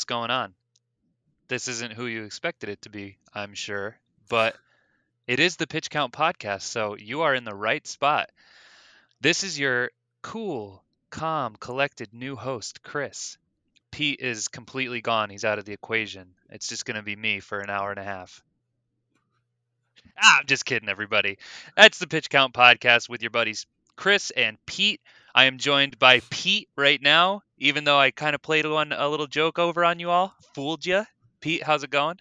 What's going on? This isn't who you expected it to be, I'm sure, but it is the Pitch Count podcast, so you are in the right spot. This is your cool, calm, collected new host, Chris. Pete is completely gone. He's out of the equation. It's just going to be me for an hour and a half. Ah, I'm just kidding, everybody. That's the Pitch Count podcast with your buddies Chris and Pete. I am joined by Pete right now, even though I kind of played one a little joke over on you all, fooled you. Pete, how's it going?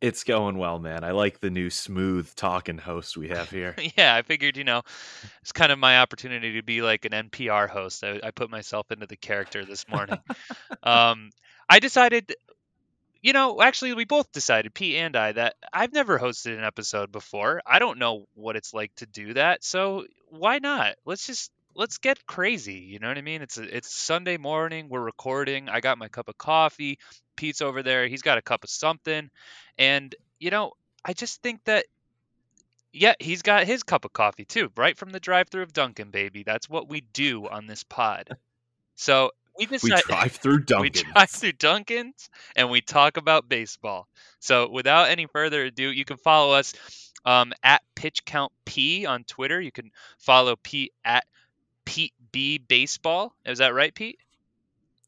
It's going well, man. I like the new smooth talking host we have here. yeah, I figured, you know, it's kind of my opportunity to be like an NPR host. I, I put myself into the character this morning. um, I decided, you know, actually, we both decided, Pete and I, that I've never hosted an episode before. I don't know what it's like to do that. So why not? Let's just let's get crazy. You know what I mean? It's a, it's Sunday morning. We're recording. I got my cup of coffee. Pete's over there. He's got a cup of something. And, you know, I just think that, yeah, he's got his cup of coffee too, right from the drive through of Dunkin', baby. That's what we do on this pod. So we We drive through we drive through Dunkin's and we talk about baseball. So without any further ado, you can follow us um, at Pitch Count P on Twitter. You can follow Pete at Pete B Baseball. Is that right, Pete?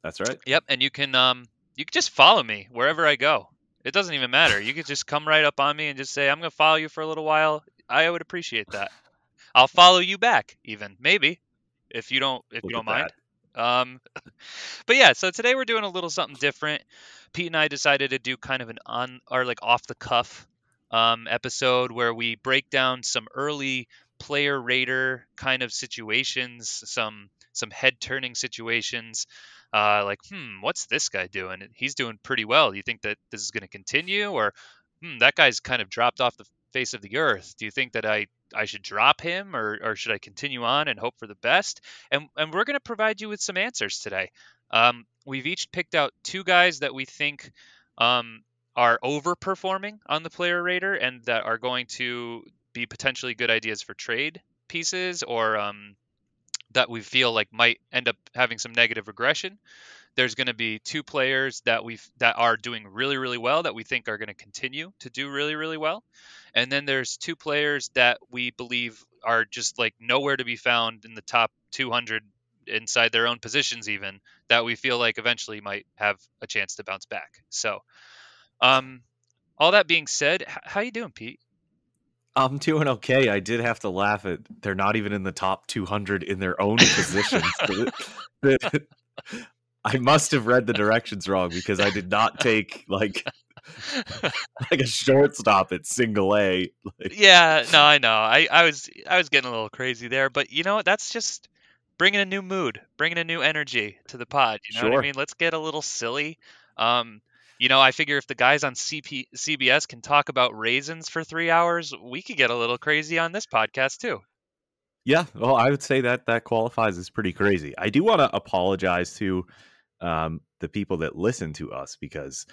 That's right. Yep. And you can um you can just follow me wherever I go. It doesn't even matter. You could just come right up on me and just say, I'm gonna follow you for a little while. I would appreciate that. I'll follow you back, even maybe, if you don't if Look you don't mind. Um, but yeah, so today we're doing a little something different. Pete and I decided to do kind of an on or like off the cuff um, episode where we break down some early player rater kind of situations, some some head turning situations. Uh, like, hmm, what's this guy doing? He's doing pretty well. Do you think that this is going to continue, or hmm, that guy's kind of dropped off the face of the earth? Do you think that I I should drop him, or or should I continue on and hope for the best? And and we're going to provide you with some answers today. Um, we've each picked out two guys that we think um, are overperforming on the player rater and that are going to be potentially good ideas for trade pieces or um, that we feel like might end up having some negative regression. There's going to be two players that we that are doing really really well that we think are going to continue to do really really well. And then there's two players that we believe are just like nowhere to be found in the top 200 inside their own positions even that we feel like eventually might have a chance to bounce back. So, um all that being said, how you doing, Pete? I'm doing okay. I did have to laugh at they're not even in the top 200 in their own positions. I must have read the directions wrong because I did not take like like a shortstop at single A. Like, Yeah, no, I know. I, I was I was getting a little crazy there, but you know what? That's just bringing a new mood, bringing a new energy to the pod. You know what I mean? Let's get a little silly. Um, you know, I figure if the guys on CP, CBS can talk about raisins for three hours, we could get a little crazy on this podcast too. yeah, well, I would say that that qualifies as pretty crazy. I do want to apologize to um, the people that listen to us because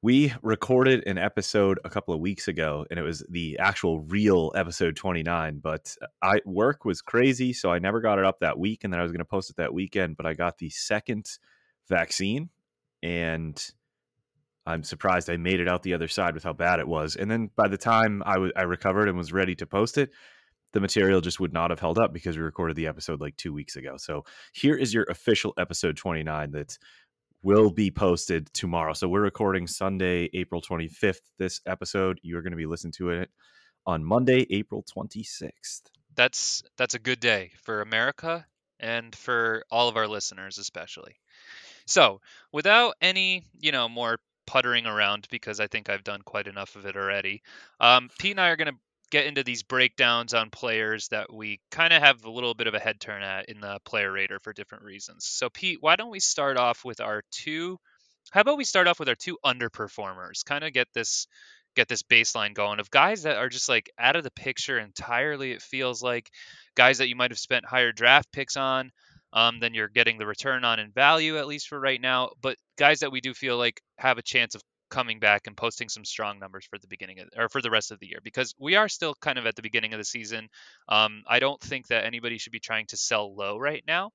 we recorded an episode a couple of weeks ago and it was the actual real episode 29 but i work was crazy so i never got it up that week and then i was going to post it that weekend but i got the second vaccine and i'm surprised i made it out the other side with how bad it was and then by the time I wa- I recovered and was ready to post it the material just would not have held up because we recorded the episode like two weeks ago so here is your official episode 29 that will be posted tomorrow. So we're recording Sunday, April 25th. This episode, you're going to be listening to it on Monday, April 26th. That's that's a good day for America and for all of our listeners especially. So, without any, you know, more puttering around because I think I've done quite enough of it already. Um, Pete and I are going to get into these breakdowns on players that we kind of have a little bit of a head turn at in the player rater for different reasons. So, Pete, why don't we start off with our two? How about we start off with our two underperformers? Kind of get this get this baseline going of guys that are just like out of the picture entirely. It feels like guys that you might have spent higher draft picks on um, then you're getting the return on in value at least for right now. But guys that we do feel like have a chance of coming back and posting some strong numbers for the beginning of or for the rest of the year because we are still kind of at the beginning of the season. Um, I don't think that anybody should be trying to sell low right now.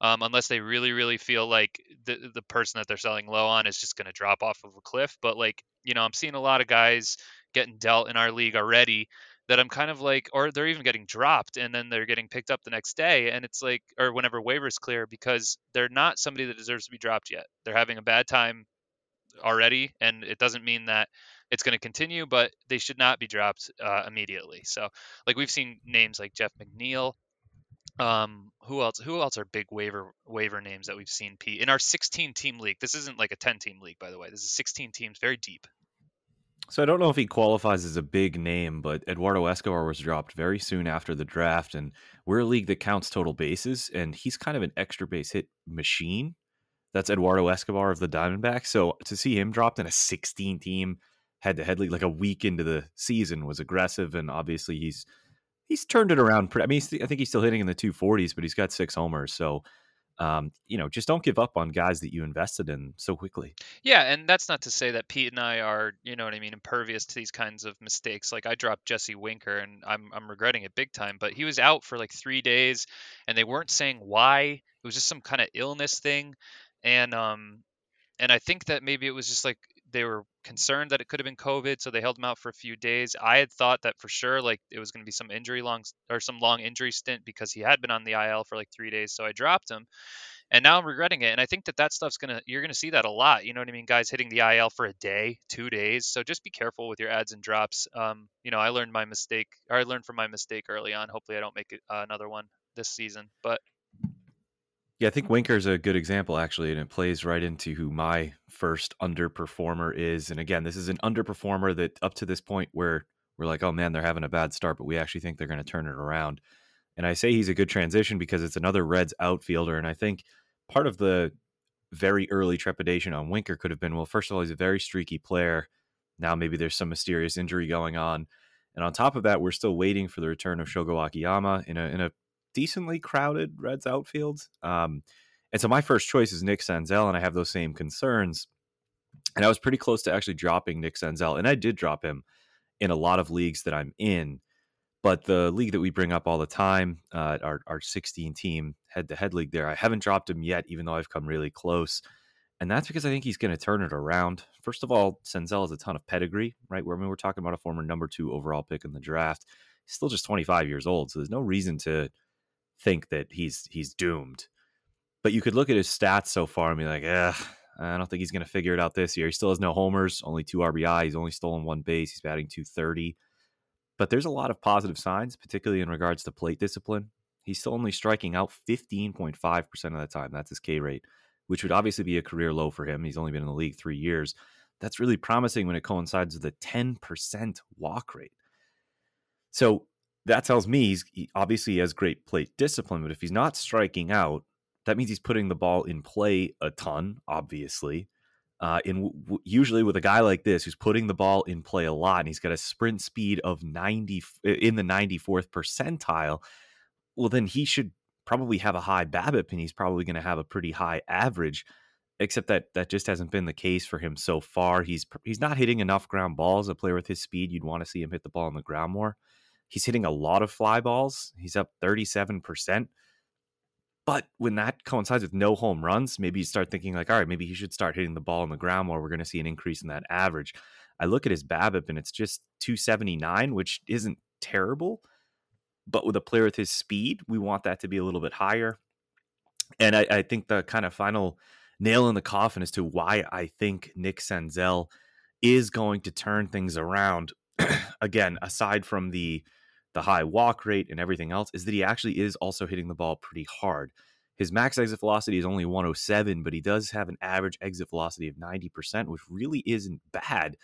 um, unless they really, really feel like the the person that they're selling low on is just going to drop off of a cliff. But like, you know, I'm seeing a lot of guys getting dealt in our league already that I'm kind of like, or they're even getting dropped and then they're getting picked up the next day. And it's like, or whenever waivers clear, because they're not somebody that deserves to be dropped yet. They're having a bad time already. And it doesn't mean that it's going to continue, but they should not be dropped uh, immediately. So, like, we've seen names like Jeff McNeil. Um, who else? Who else are big waiver waiver names that we've seen? P in our 16 team league. This isn't like a 10 team league, by the way. This is 16 teams, very deep. So I don't know if he qualifies as a big name, but Eduardo Escobar was dropped very soon after the draft, and we're a league that counts total bases, and he's kind of an extra base hit machine. That's Eduardo Escobar of the Diamondbacks. So to see him dropped in a 16 team head to head league like a week into the season was aggressive, and obviously he's he's turned it around. Pretty, I mean, I think he's still hitting in the 240s, but he's got six homers. So um, you know, just don't give up on guys that you invested in so quickly. Yeah, and that's not to say that Pete and I are, you know what I mean, impervious to these kinds of mistakes. Like I dropped Jesse Winker and I'm I'm regretting it big time, but he was out for like 3 days and they weren't saying why. It was just some kind of illness thing. And um and I think that maybe it was just like they were concerned that it could have been COVID, so they held him out for a few days. I had thought that for sure, like it was going to be some injury long or some long injury stint because he had been on the IL for like three days, so I dropped him. And now I'm regretting it. And I think that that stuff's gonna you're gonna see that a lot. You know what I mean? Guys hitting the IL for a day, two days. So just be careful with your adds and drops. Um, you know, I learned my mistake, or I learned from my mistake early on. Hopefully, I don't make it, uh, another one this season. But yeah, I think Winker's a good example actually, and it plays right into who my first underperformer is. And again, this is an underperformer that up to this point where we're like, oh man, they're having a bad start, but we actually think they're going to turn it around. And I say he's a good transition because it's another Reds outfielder, and I think part of the very early trepidation on Winker could have been, well, first of all, he's a very streaky player. Now maybe there's some mysterious injury going on. And on top of that, we're still waiting for the return of Shogo Akiyama in a in a decently crowded Reds outfield. Um, and so my first choice is Nick Senzel, and I have those same concerns. And I was pretty close to actually dropping Nick Senzel, and I did drop him in a lot of leagues that I'm in. But the league that we bring up all the time, uh, our our 16 team head to head league, there, I haven't dropped him yet, even though I've come really close. And that's because I think he's going to turn it around. First of all, Senzel has a ton of pedigree, right? Where I mean, we're talking about a former number two overall pick in the draft. He's still just 25 years old, so there's no reason to think that he's he's doomed. But you could look at his stats so far and be like, eh, I don't think he's going to figure it out this year. He still has no homers, only two RBI. He's only stolen one base. He's batting 230. But there's a lot of positive signs, particularly in regards to plate discipline. He's still only striking out 15.5% of the time. That's his K rate, which would obviously be a career low for him. He's only been in the league three years. That's really promising when it coincides with a 10% walk rate. So that tells me he's he, obviously has great plate discipline, but if he's not striking out, that means he's putting the ball in play a ton, obviously. Uh, in w- usually with a guy like this who's putting the ball in play a lot, and he's got a sprint speed of ninety in the ninety fourth percentile. Well, then he should probably have a high BABIP, and he's probably going to have a pretty high average. Except that that just hasn't been the case for him so far. He's he's not hitting enough ground balls. A player with his speed, you'd want to see him hit the ball on the ground more. He's hitting a lot of fly balls. He's up 37%. But when that coincides with no home runs, maybe you start thinking like, all right, maybe he should start hitting the ball on the ground more. We're going to see an increase in that average. I look at his BABIP and it's just 279, which isn't terrible. But with a player with his speed, we want that to be a little bit higher. And I, I think the kind of final nail in the coffin as to why I think Nick Senzel is going to turn things around. Again, aside from the the high walk rate and everything else is that he actually is also hitting the ball pretty hard. His max exit velocity is only 107, but he does have an average exit velocity of 90%, which really isn't bad.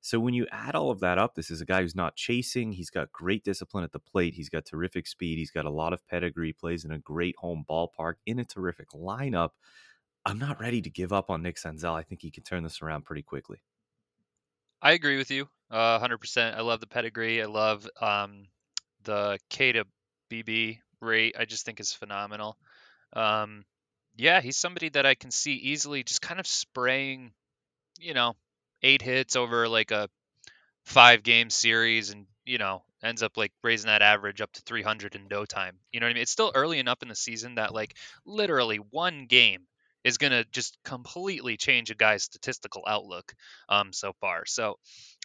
So when you add all of that up, this is a guy who's not chasing. He's got great discipline at the plate. He's got terrific speed. He's got a lot of pedigree. Plays in a great home ballpark in a terrific lineup. I'm not ready to give up on Nick Senzel. I think he can turn this around pretty quickly. I agree with you, uh, 100%. I love the pedigree. I love um, the K to BB rate, I just think is phenomenal. Um, yeah, he's somebody that I can see easily just kind of spraying, you know, eight hits over like a five game series and, you know, ends up like raising that average up to 300 in no time. You know what I mean? It's still early enough in the season that like literally one game is going to just completely change a guy's statistical outlook um, so far. So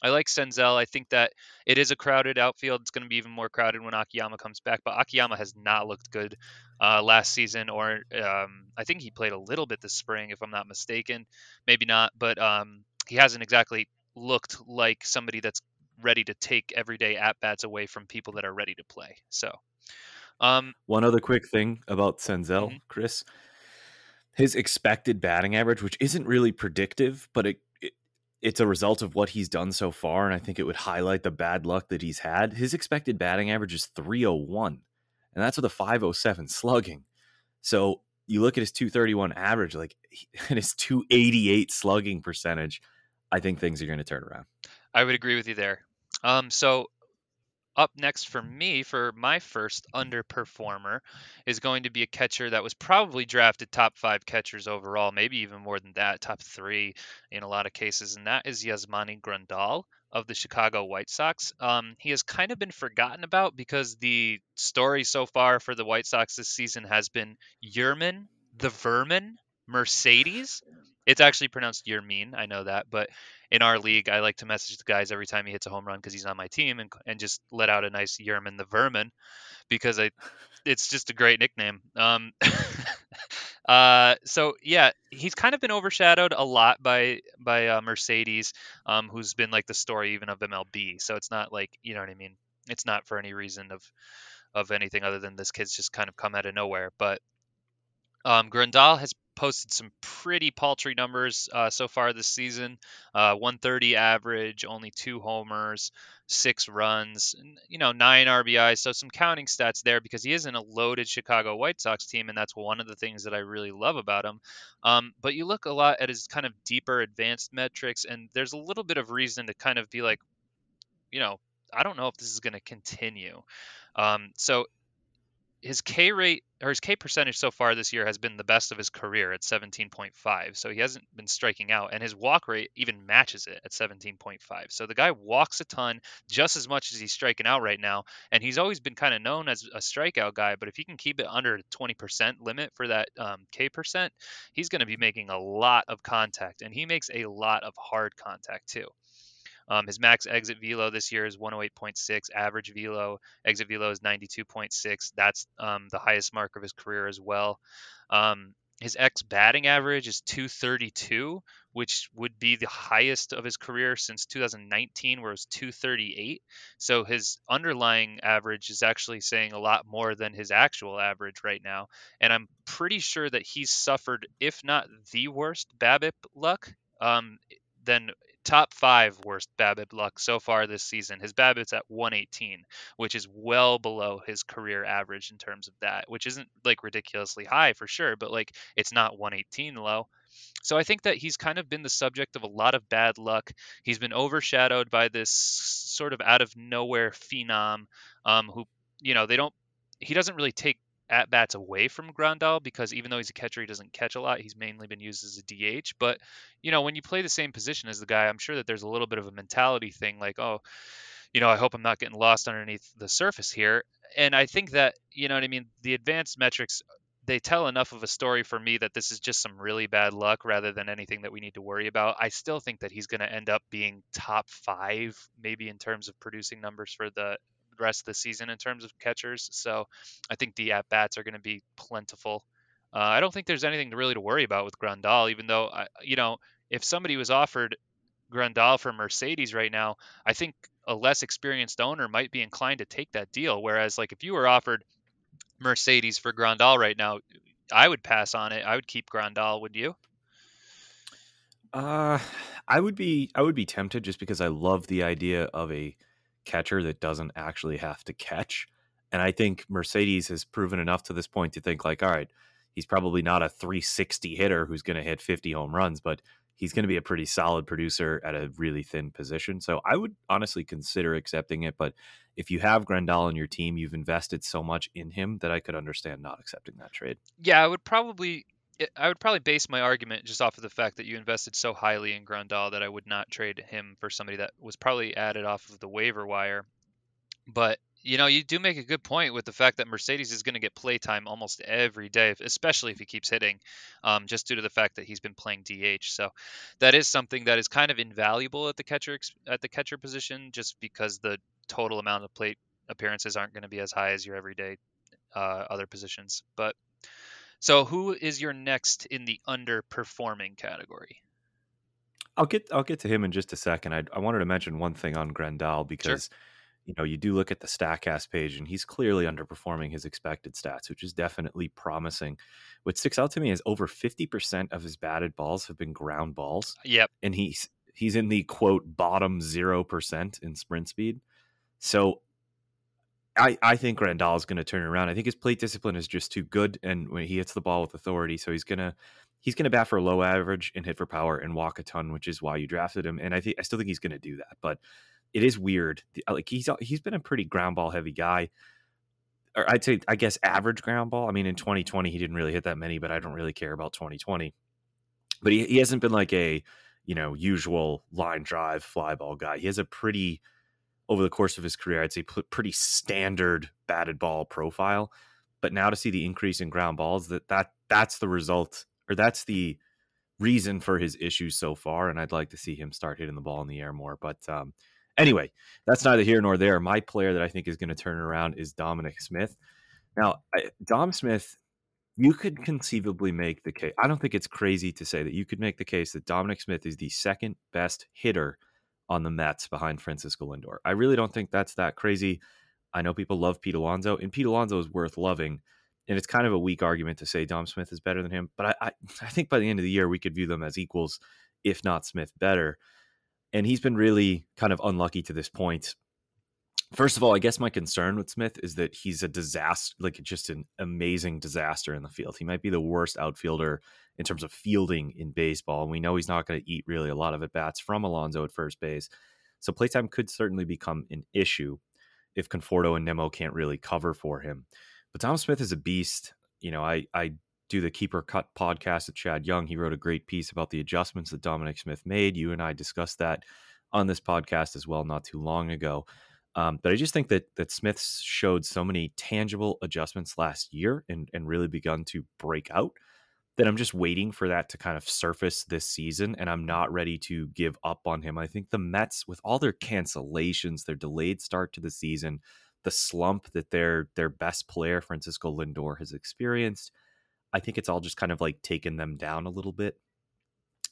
I like Senzel. I think that it is a crowded outfield. It's going to be even more crowded when Akiyama comes back. But Akiyama has not looked good uh, last season, or um, I think he played a little bit this spring, if I'm not mistaken. Maybe not, but um, he hasn't exactly looked like somebody that's ready to take everyday at bats away from people that are ready to play. So, um, one other quick thing about Senzel, mm-hmm. Chris his expected batting average, which isn't really predictive, but it, it, it's a result of what he's done so far, and I think it would highlight the bad luck that he's had. His expected batting average is 301, and that's with a 507 slugging. So you look at his 231 average, like and his 288 slugging percentage. I think things are going to turn around. I would agree with you there. Um, so up next for me for my first underperformer is going to be a catcher that was probably drafted top five catchers overall, maybe even more than that, top three in a lot of cases, and that is Yasmani Grandal of the Chicago White Sox. Um, he has kind of been forgotten about because the story so far for the White Sox this season has been Yermin, the Vermin, Mercedes. It's actually pronounced Yermin, I know that, but in our league, I like to message the guys every time he hits a home run because he's on my team and, and just let out a nice Yerman the Vermin because I, it's just a great nickname. Um, uh, so yeah, he's kind of been overshadowed a lot by by uh, Mercedes, um, who's been like the story even of MLB. So it's not like you know what I mean. It's not for any reason of of anything other than this kid's just kind of come out of nowhere. But um, Grandal has posted some pretty paltry numbers uh, so far this season. Uh, 130 average, only two homers, six runs, you know, nine RBIs. So some counting stats there because he is in a loaded Chicago White Sox team, and that's one of the things that I really love about him. Um, but you look a lot at his kind of deeper, advanced metrics, and there's a little bit of reason to kind of be like, you know, I don't know if this is going to continue. Um, so his K rate or his K percentage so far this year has been the best of his career at 17.5. So he hasn't been striking out, and his walk rate even matches it at 17.5. So the guy walks a ton, just as much as he's striking out right now. And he's always been kind of known as a strikeout guy, but if he can keep it under 20% limit for that um, K percent, he's going to be making a lot of contact, and he makes a lot of hard contact too. Um, his max exit velo this year is 108.6. Average velo exit velo is 92.6. That's um, the highest mark of his career as well. Um, his X batting average is 232, which would be the highest of his career since 2019, where it was 238. So his underlying average is actually saying a lot more than his actual average right now. And I'm pretty sure that he's suffered, if not the worst BABIP luck, um, then top five worst BABIP luck so far this season. His BABIP's at 118, which is well below his career average in terms of that, which isn't like ridiculously high for sure, but like it's not 118 low. So I think that he's kind of been the subject of a lot of bad luck. He's been overshadowed by this sort of out of nowhere phenom um, who, you know, they don't. He doesn't really take at bats away from Grandal because even though he's a catcher, he doesn't catch a lot. He's mainly been used as a DH. But you know, when you play the same position as the guy, I'm sure that there's a little bit of a mentality thing, like, oh, you know, I hope I'm not getting lost underneath the surface here. And I think that you know what I mean. The advanced metrics they tell enough of a story for me that this is just some really bad luck rather than anything that we need to worry about. I still think that he's going to end up being top five, maybe in terms of producing numbers for the rest of the season in terms of catchers. So I think the at bats are going to be plentiful. Uh, I don't think there's anything really to worry about with Grandal, even though I, you know if somebody was offered Grandal for Mercedes right now, I think a less experienced owner might be inclined to take that deal. Whereas like if you were offered Mercedes for Grandal right now, I would pass on it. I would keep Grandal. Would you? Uh, I would be. I would be tempted just because I love the idea of a catcher that doesn't actually have to catch. And I think Mercedes has proven enough to this point to think like, all right, he's probably not a 360 hitter who's going to hit 50 home runs, but he's going to be a pretty solid producer at a really thin position. So I would honestly consider accepting it. But if you have Grandal on your team, you've invested so much in him that I could understand not accepting that trade. Yeah, I would probably I would probably base my argument just off of the fact that you invested so highly in Grandal that I would not trade him for somebody that was probably added off of the waiver wire. But you know, you do make a good point with the fact that Mercedes is going to get playtime almost every day, especially if he keeps hitting, um, just due to the fact that he's been playing DH. So that is something that is kind of invaluable at the catcher at the catcher position, just because the total amount of plate appearances aren't going to be as high as your everyday uh, other positions. But so, who is your next in the underperforming category? I'll get I'll get to him in just a second. I, I wanted to mention one thing on Grandal because sure. you know you do look at the Statcast page and he's clearly underperforming his expected stats, which is definitely promising. What sticks out to me is over fifty percent of his batted balls have been ground balls. Yep, and he's he's in the quote bottom zero percent in sprint speed. So I, I think Grandal is going to turn around. I think his plate discipline is just too good, and when he hits the ball with authority, so he's gonna he's gonna bat for low average and hit for power and walk a ton, which is why you drafted him. And I think I still think he's going to do that, but it is weird. Like he's he's been a pretty ground ball heavy guy, or I'd say I guess average ground ball. I mean, in 2020 he didn't really hit that many, but I don't really care about 2020. But he he hasn't been like a you know usual line drive fly ball guy. He has a pretty over the course of his career, I'd say pretty standard batted ball profile. But now to see the increase in ground balls, that that that's the result, or that's the reason for his issues so far. And I'd like to see him start hitting the ball in the air more. But um, anyway, that's neither here nor there. My player that I think is going to turn around is Dominic Smith. Now, Dom Smith, you could conceivably make the case. I don't think it's crazy to say that you could make the case that Dominic Smith is the second best hitter on the Mets behind Francisco Lindor. I really don't think that's that crazy. I know people love Pete Alonso, and Pete Alonso is worth loving. And it's kind of a weak argument to say Dom Smith is better than him, but I, I, I think by the end of the year we could view them as equals, if not Smith better. And he's been really kind of unlucky to this point. First of all, I guess my concern with Smith is that he's a disaster, like just an amazing disaster in the field. He might be the worst outfielder in terms of fielding in baseball. And we know he's not going to eat really a lot of at bats from Alonso at first base. So playtime could certainly become an issue if Conforto and Nimmo can't really cover for him. But Dom Smith is a beast. You know, I, I do the Keeper Cut podcast with Chad Young. He wrote a great piece about the adjustments that Dominic Smith made. You and I discussed that on this podcast as well not too long ago. Um, but I just think that that Smith's showed so many tangible adjustments last year and and really begun to break out that I'm just waiting for that to kind of surface this season, and I'm not ready to give up on him. I think the Mets, with all their cancellations, their delayed start to the season, the slump that their their best player Francisco Lindor has experienced, I think it's all just kind of like taken them down a little bit,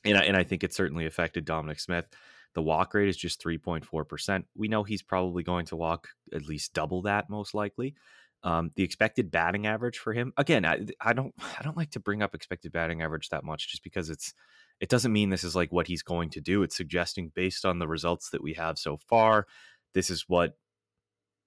and I, and I think it certainly affected Dominic Smith. The walk rate is just 3.4%. We know he's probably going to walk at least double that, most likely. Um, the expected batting average for him, again, I, I don't, I don't like to bring up expected batting average that much, just because it's, it doesn't mean this is like what he's going to do. It's suggesting based on the results that we have so far, this is what,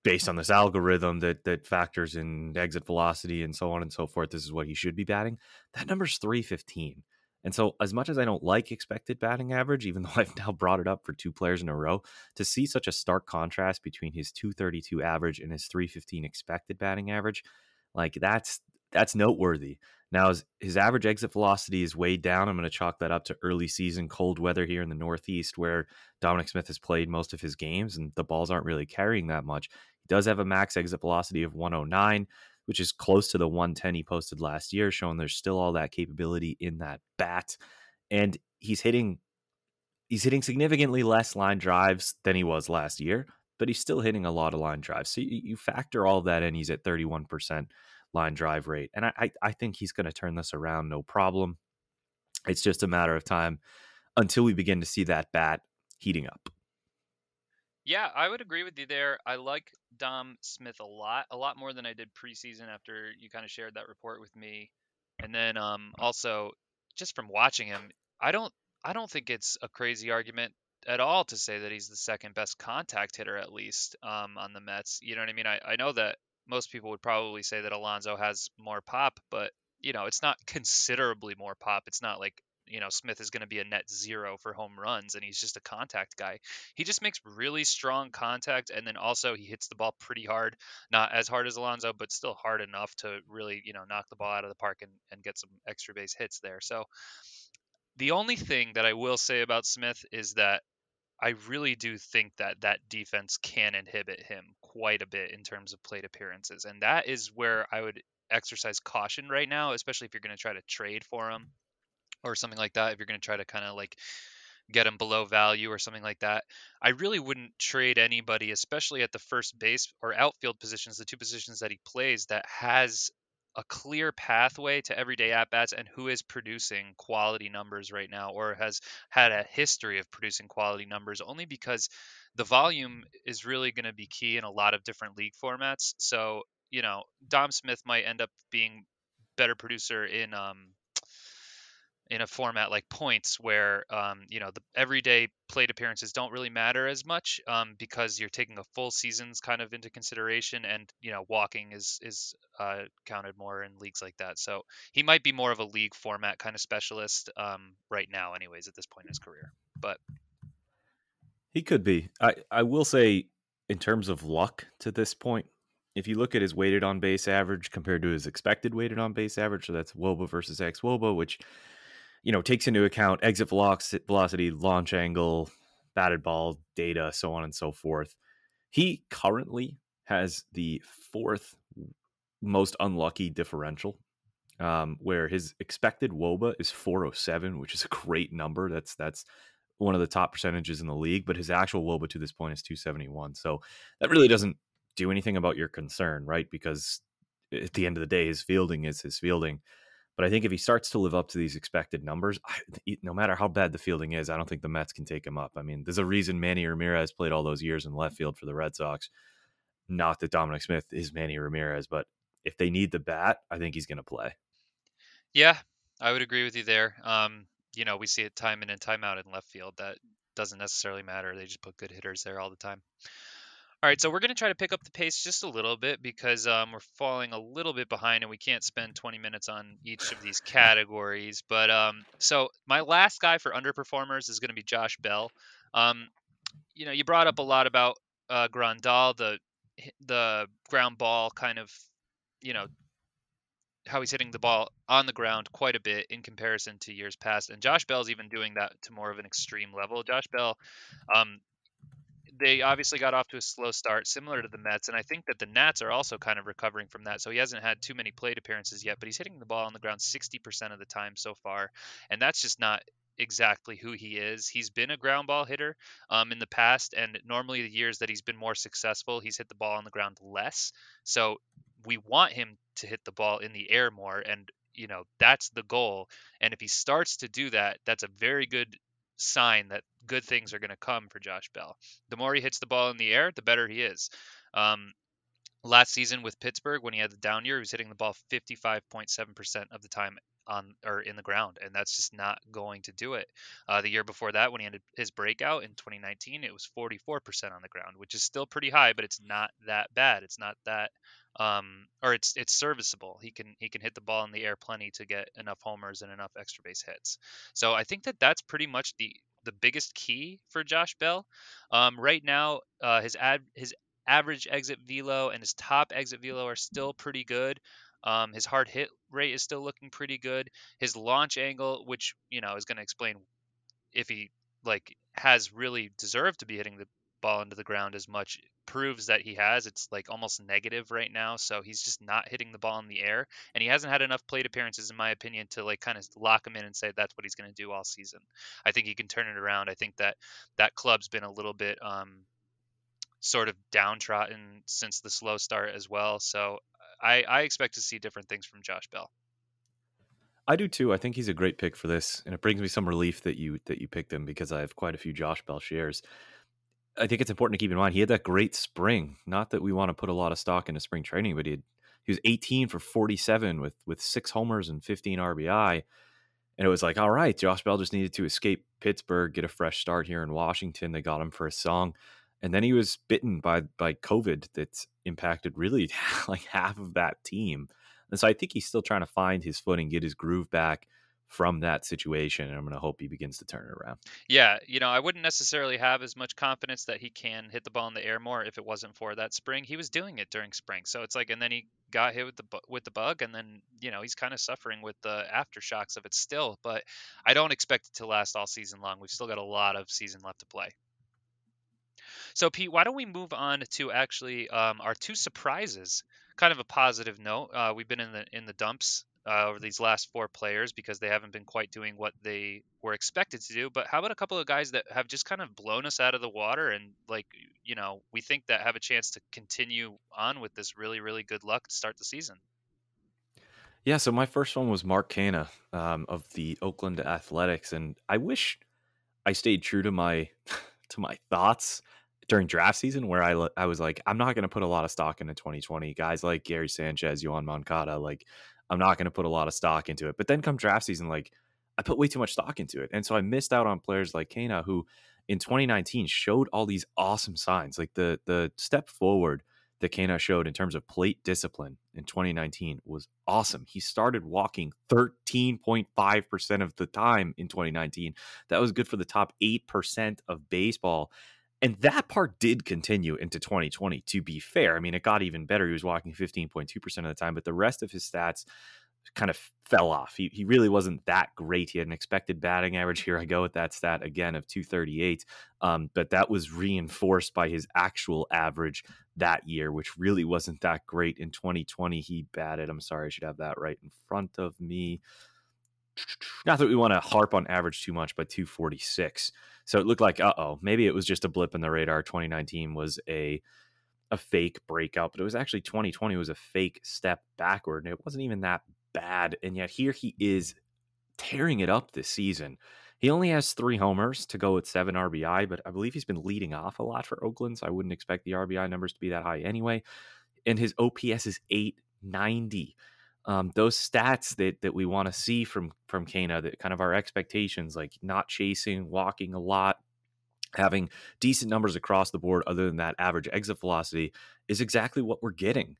based on this algorithm that that factors in exit velocity and so on and so forth, this is what he should be batting. That number's three fifteen. And so, as much as I don't like expected batting average, even though I've now brought it up for two players in a row, to see such a stark contrast between his 232 average and his 315 expected batting average, like that's that's noteworthy. Now, his, his average exit velocity is way down. I'm going to chalk that up to early season cold weather here in the Northeast, where Dominic Smith has played most of his games and the balls aren't really carrying that much. He does have a max exit velocity of 109 which is close to the 110 he posted last year, showing there's still all that capability in that bat. And he's hitting he's hitting significantly less line drives than he was last year, but he's still hitting a lot of line drives. So you, you factor all that in, he's at 31% line drive rate. And I, I, I think he's going to turn this around no problem. It's just a matter of time until we begin to see that bat heating up. Yeah, I would agree with you there. I like Dom Smith a lot, a lot more than I did preseason after you kind of shared that report with me. And then um, also just from watching him, I don't I don't think it's a crazy argument at all to say that he's the second best contact hitter at least um, on the Mets. You know what I mean? I, I know that most people would probably say that Alonso has more pop, but you know, it's not considerably more pop. It's not like you know Smith is going to be a net zero for home runs and he's just a contact guy. He just makes really strong contact and then also he hits the ball pretty hard, not as hard as Alonso, but still hard enough to really, you know, knock the ball out of the park and, and get some extra base hits there. So the only thing that I will say about Smith is that I really do think that that defense can inhibit him quite a bit in terms of plate appearances, and that is where I would exercise caution right now, especially if you're going to try to trade for him or something like that. If you're going to try to kind of like get him below value or something like that. I really wouldn't trade anybody, especially at the first base or outfield positions, the two positions that he plays, that has a clear pathway to everyday at bats and who is producing quality numbers right now or has had a history of producing quality numbers only because the volume is really going to be key in a lot of different league formats. So, you know, Dom Smith might end up being better producer in um, in a format like points where um, you know the everyday plate appearances don't really matter as much um, because you're taking a full season's kind of into consideration and you know walking is is uh, counted more in leagues like that. So he might be more of a league format kind of specialist um, right now anyways at this point in his career but he could be. I i will say in terms of luck to this point if you look at his weighted on base average compared to his expected weighted on base average so that's woba versus x woba which you know, takes into account exit velocity, launch angle, batted ball data, so on and so forth. He currently has the fourth most unlucky differential, um, where his expected WOBA is 407, which is a great number. That's that's one of the top percentages in the league, but his actual WOBA to this point is 271. So that really doesn't do anything about your concern, right? Because at the end of the day, his fielding is his fielding. But I think if he starts to live up to these expected numbers, no matter how bad the fielding is, I don't think the Mets can take him up. I mean, there's a reason Manny Ramirez played all those years in left field for the Red Sox. Not that Dominic Smith is Manny Ramirez, but if they need the bat, I think he's going to play. Yeah, I would agree with you there. Um, you know, we see it time in and time out in left field. That doesn't necessarily matter. They just put good hitters there all the time. All right, so we're going to try to pick up the pace just a little bit because um, we're falling a little bit behind and we can't spend 20 minutes on each of these categories. But um, so my last guy for underperformers is going to be Josh Bell. Um, you know, you brought up a lot about uh, Grandal, the the ground ball kind of, you know, how he's hitting the ball on the ground quite a bit in comparison to years past. And Josh Bell's even doing that to more of an extreme level. Josh Bell, um, they obviously got off to a slow start, similar to the Mets, and I think that the Nats are also kind of recovering from that. So he hasn't had too many plate appearances yet, but he's hitting the ball on the ground 60% of the time so far, and that's just not exactly who he is. He's been a ground ball hitter um, in the past, and normally the years that he's been more successful, he's hit the ball on the ground less. So we want him to hit the ball in the air more, and you know that's the goal. And if he starts to do that, that's a very good sign that good things are going to come for Josh Bell. The more he hits the ball in the air, the better he is. Um, last season with Pittsburgh, when he had the down year, he was hitting the ball 55.7% of the time on or in the ground, and that's just not going to do it. Uh, the year before that, when he ended his breakout in 2019, it was 44% on the ground, which is still pretty high, but it's not that bad. It's not that um, or it's it's serviceable. He can he can hit the ball in the air plenty to get enough homers and enough extra base hits. So I think that that's pretty much the the biggest key for Josh Bell. Um, right now, uh, his ad his average exit velo and his top exit velo are still pretty good. Um, his hard hit rate is still looking pretty good. His launch angle, which you know is going to explain if he like has really deserved to be hitting the ball into the ground as much proves that he has. It's like almost negative right now, so he's just not hitting the ball in the air, and he hasn't had enough plate appearances, in my opinion, to like kind of lock him in and say that's what he's going to do all season. I think he can turn it around. I think that that club's been a little bit um, sort of downtrodden since the slow start as well. So I, I expect to see different things from Josh Bell. I do too. I think he's a great pick for this, and it brings me some relief that you that you picked him because I have quite a few Josh Bell shares. I think it's important to keep in mind he had that great spring. Not that we want to put a lot of stock into spring training, but he had, he was 18 for 47 with with six homers and 15 RBI. And it was like, all right, Josh Bell just needed to escape Pittsburgh, get a fresh start here in Washington. They got him for a song and then he was bitten by by COVID that's impacted really like half of that team. And so I think he's still trying to find his footing, get his groove back from that situation, and I'm going to hope he begins to turn it around. Yeah, you know, I wouldn't necessarily have as much confidence that he can hit the ball in the air more if it wasn't for that spring. He was doing it during spring, so it's like, and then he got hit with the with the bug, and then you know he's kind of suffering with the aftershocks of it still. But I don't expect it to last all season long. We've still got a lot of season left to play. So Pete, why don't we move on to actually um, our two surprises? Kind of a positive note. Uh, we've been in the in the dumps uh, over these last four players because they haven't been quite doing what they were expected to do. But how about a couple of guys that have just kind of blown us out of the water and like you know we think that have a chance to continue on with this really really good luck to start the season. Yeah, so my first one was Mark Canha um, of the Oakland Athletics, and I wish I stayed true to my to my thoughts during draft season, where I I was like, I'm not going to put a lot of stock into 2020. Guys like Gary Sanchez, Yoan Moncada, like I'm not going to put a lot of stock into it. But then come draft season, like I put way too much stock into it, and so I missed out on players like Canha, who in 2019 showed all these awesome signs, like the the step forward that Canha showed in terms of plate discipline in 2019 was awesome. He started walking 13.5% of the time in 2019. That was good for the top 8% of baseball. And that part did continue into 2020, to be fair. I mean, it got even better. He was walking 15.2% of the time, but the rest of his stats kind of fell off. He, he really wasn't that great. He had an expected batting average. Here I go with that stat again of 238. Um, but that was reinforced by his actual average that year, which really wasn't that great. In 2020, he batted, I'm sorry, I should have that right in front of me. Not that we want to harp on average too much, but 246. So it looked like, uh oh, maybe it was just a blip in the radar. 2019 was a a fake breakout, but it was actually 2020 was a fake step backward, and it wasn't even that bad. And yet here he is tearing it up this season. He only has three homers to go with seven RBI, but I believe he's been leading off a lot for Oakland, so I wouldn't expect the RBI numbers to be that high anyway. And his OPS is 890. Um, those stats that that we want to see from from Canha, that kind of our expectations, like not chasing, walking a lot, having decent numbers across the board, other than that average exit velocity, is exactly what we're getting.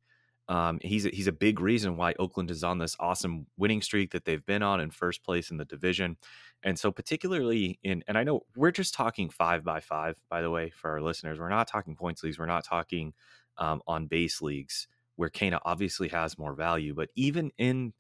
Um, he's a, he's a big reason why Oakland is on this awesome winning streak that they've been on in first place in the division, and so particularly in and I know we're just talking five by five by the way for our listeners. We're not talking points leagues. We're not talking um, on base leagues where Canha obviously has more value, but even in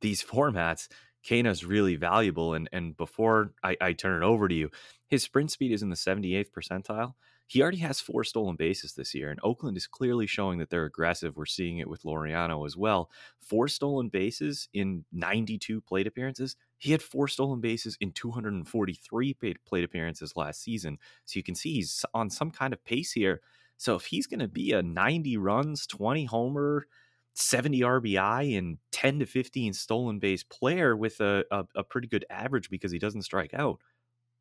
these formats, Canha is really valuable. And and before I, I turn it over to you, his sprint speed is in the 78th percentile. He already has four stolen bases this year, and Oakland is clearly showing that they're aggressive. We're seeing it with Laureano as well. Four stolen bases in 92 plate appearances. He had four stolen bases in 243 plate appearances last season. So you can see he's on some kind of pace here. So if he's going to be a 90 runs, 20 homer, 70 RBI, and 10 to 15 stolen base player with a, a, a pretty good average because he doesn't strike out,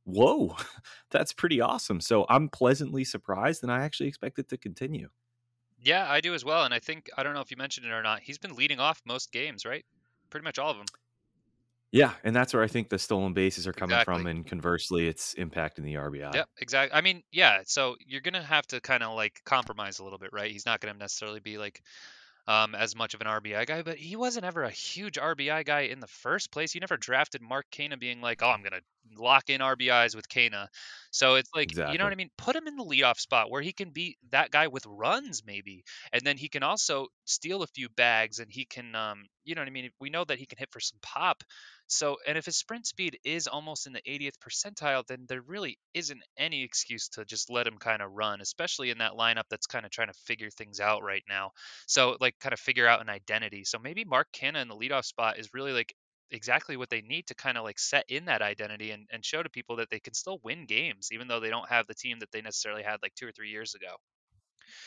whoa, that's pretty awesome. So I'm pleasantly surprised, and I actually expect it to continue. Yeah, I do as well. And I think I don't know if you mentioned it or not. He's been leading off most games, right? Pretty much all of them. Yeah, and that's where I think the stolen bases are coming exactly. from, and conversely, it's impacting the RBI. Yep, exactly. I mean, yeah. So you're gonna have to kind of like compromise a little bit, right? He's not gonna necessarily be like um, as much of an RBI guy, but he wasn't ever a huge RBI guy in the first place. You never drafted Mark Canha being like, oh, I'm going to lock in RBIs with Canha. So it's like, exactly. you know what I mean? Put him in the leadoff spot where he can be that guy with runs, maybe. And then he can also steal a few bags and he can, um, you know what I mean? We know that he can hit for some pop. So, and if his sprint speed is almost in the 80th percentile, then there really isn't any excuse to just let him kind of run, especially in that lineup that's kind of trying to figure things out right now. So, like, kind of figure out an identity. So maybe Mark Canha in the leadoff spot is really like exactly what they need to kind of like set in that identity and, and show to people that they can still win games, even though they don't have the team that they necessarily had like two or three years ago.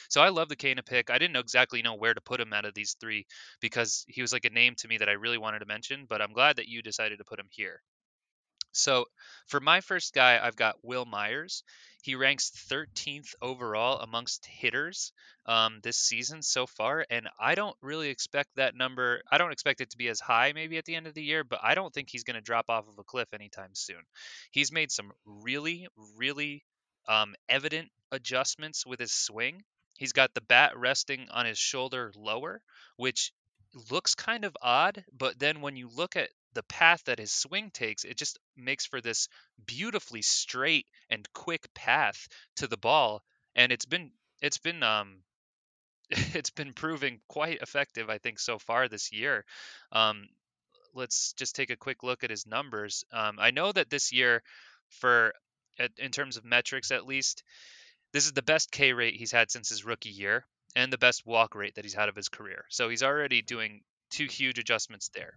So I love the Canha pick. I didn't know exactly know where to put him out of these three because he was like a name to me that I really wanted to mention, but I'm glad that you decided to put him here. So for my first guy, I've got Wil Myers. He ranks 13th overall amongst hitters um, this season so far, and I don't really expect that number. I don't expect it to be as high maybe at the end of the year, but I don't think he's going to drop off of a cliff anytime soon. He's made some really, really um, evident adjustments with his swing. He's got the bat resting on his shoulder lower, which looks kind of odd, but then when you look at the path that his swing takes, it just makes for this beautifully straight and quick path to the ball, and it's been it's been um it's been proving quite effective, I think, so far this year. Um, let's just take a quick look at his numbers. Um, I know that this year, for in terms of metrics at least, This is the best K rate he's had since his rookie year and the best walk rate that he's had of his career. So he's already doing two huge adjustments there.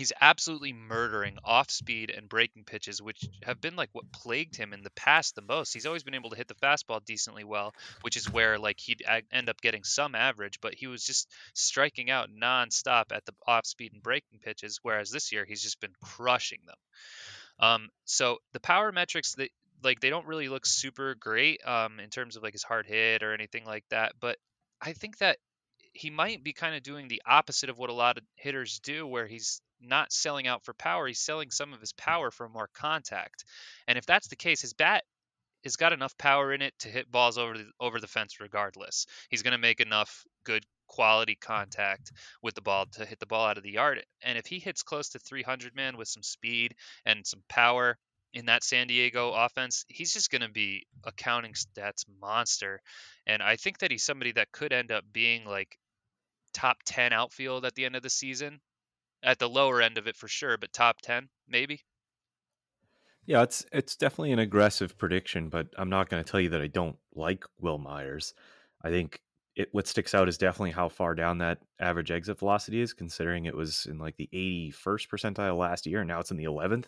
He's absolutely murdering off speed and breaking pitches, which have been like what plagued him in the past the most. He's always been able to hit the fastball decently well, which is where like he'd end up getting some average, but he was just striking out nonstop at the off speed and breaking pitches. Whereas this year he's just been crushing them. Um, so the power metrics that like they don't really look super great um, in terms of like his hard hit or anything like that, but I think that he might be kind of doing the opposite of what a lot of hitters do, where he's not selling out for power. He's selling some of his power for more contact. And if that's the case, his bat has got enough power in it to hit balls over the, over the fence regardless. He's going to make enough good quality contact with the ball to hit the ball out of the yard. And if he hits close to 300 man with some speed and some power in that San Diego offense, he's just going to be a counting stats monster. And I think that he's somebody that could end up being like top 10 outfield at the end of the season at the lower end of it for sure, but top 10 maybe. Yeah, it's it's definitely an aggressive prediction, but I'm not going to tell you that I don't like Wil Myers. I think it what sticks out is definitely how far down that average exit velocity is, considering it was in like the 81st percentile last year, and now it's in the 11th.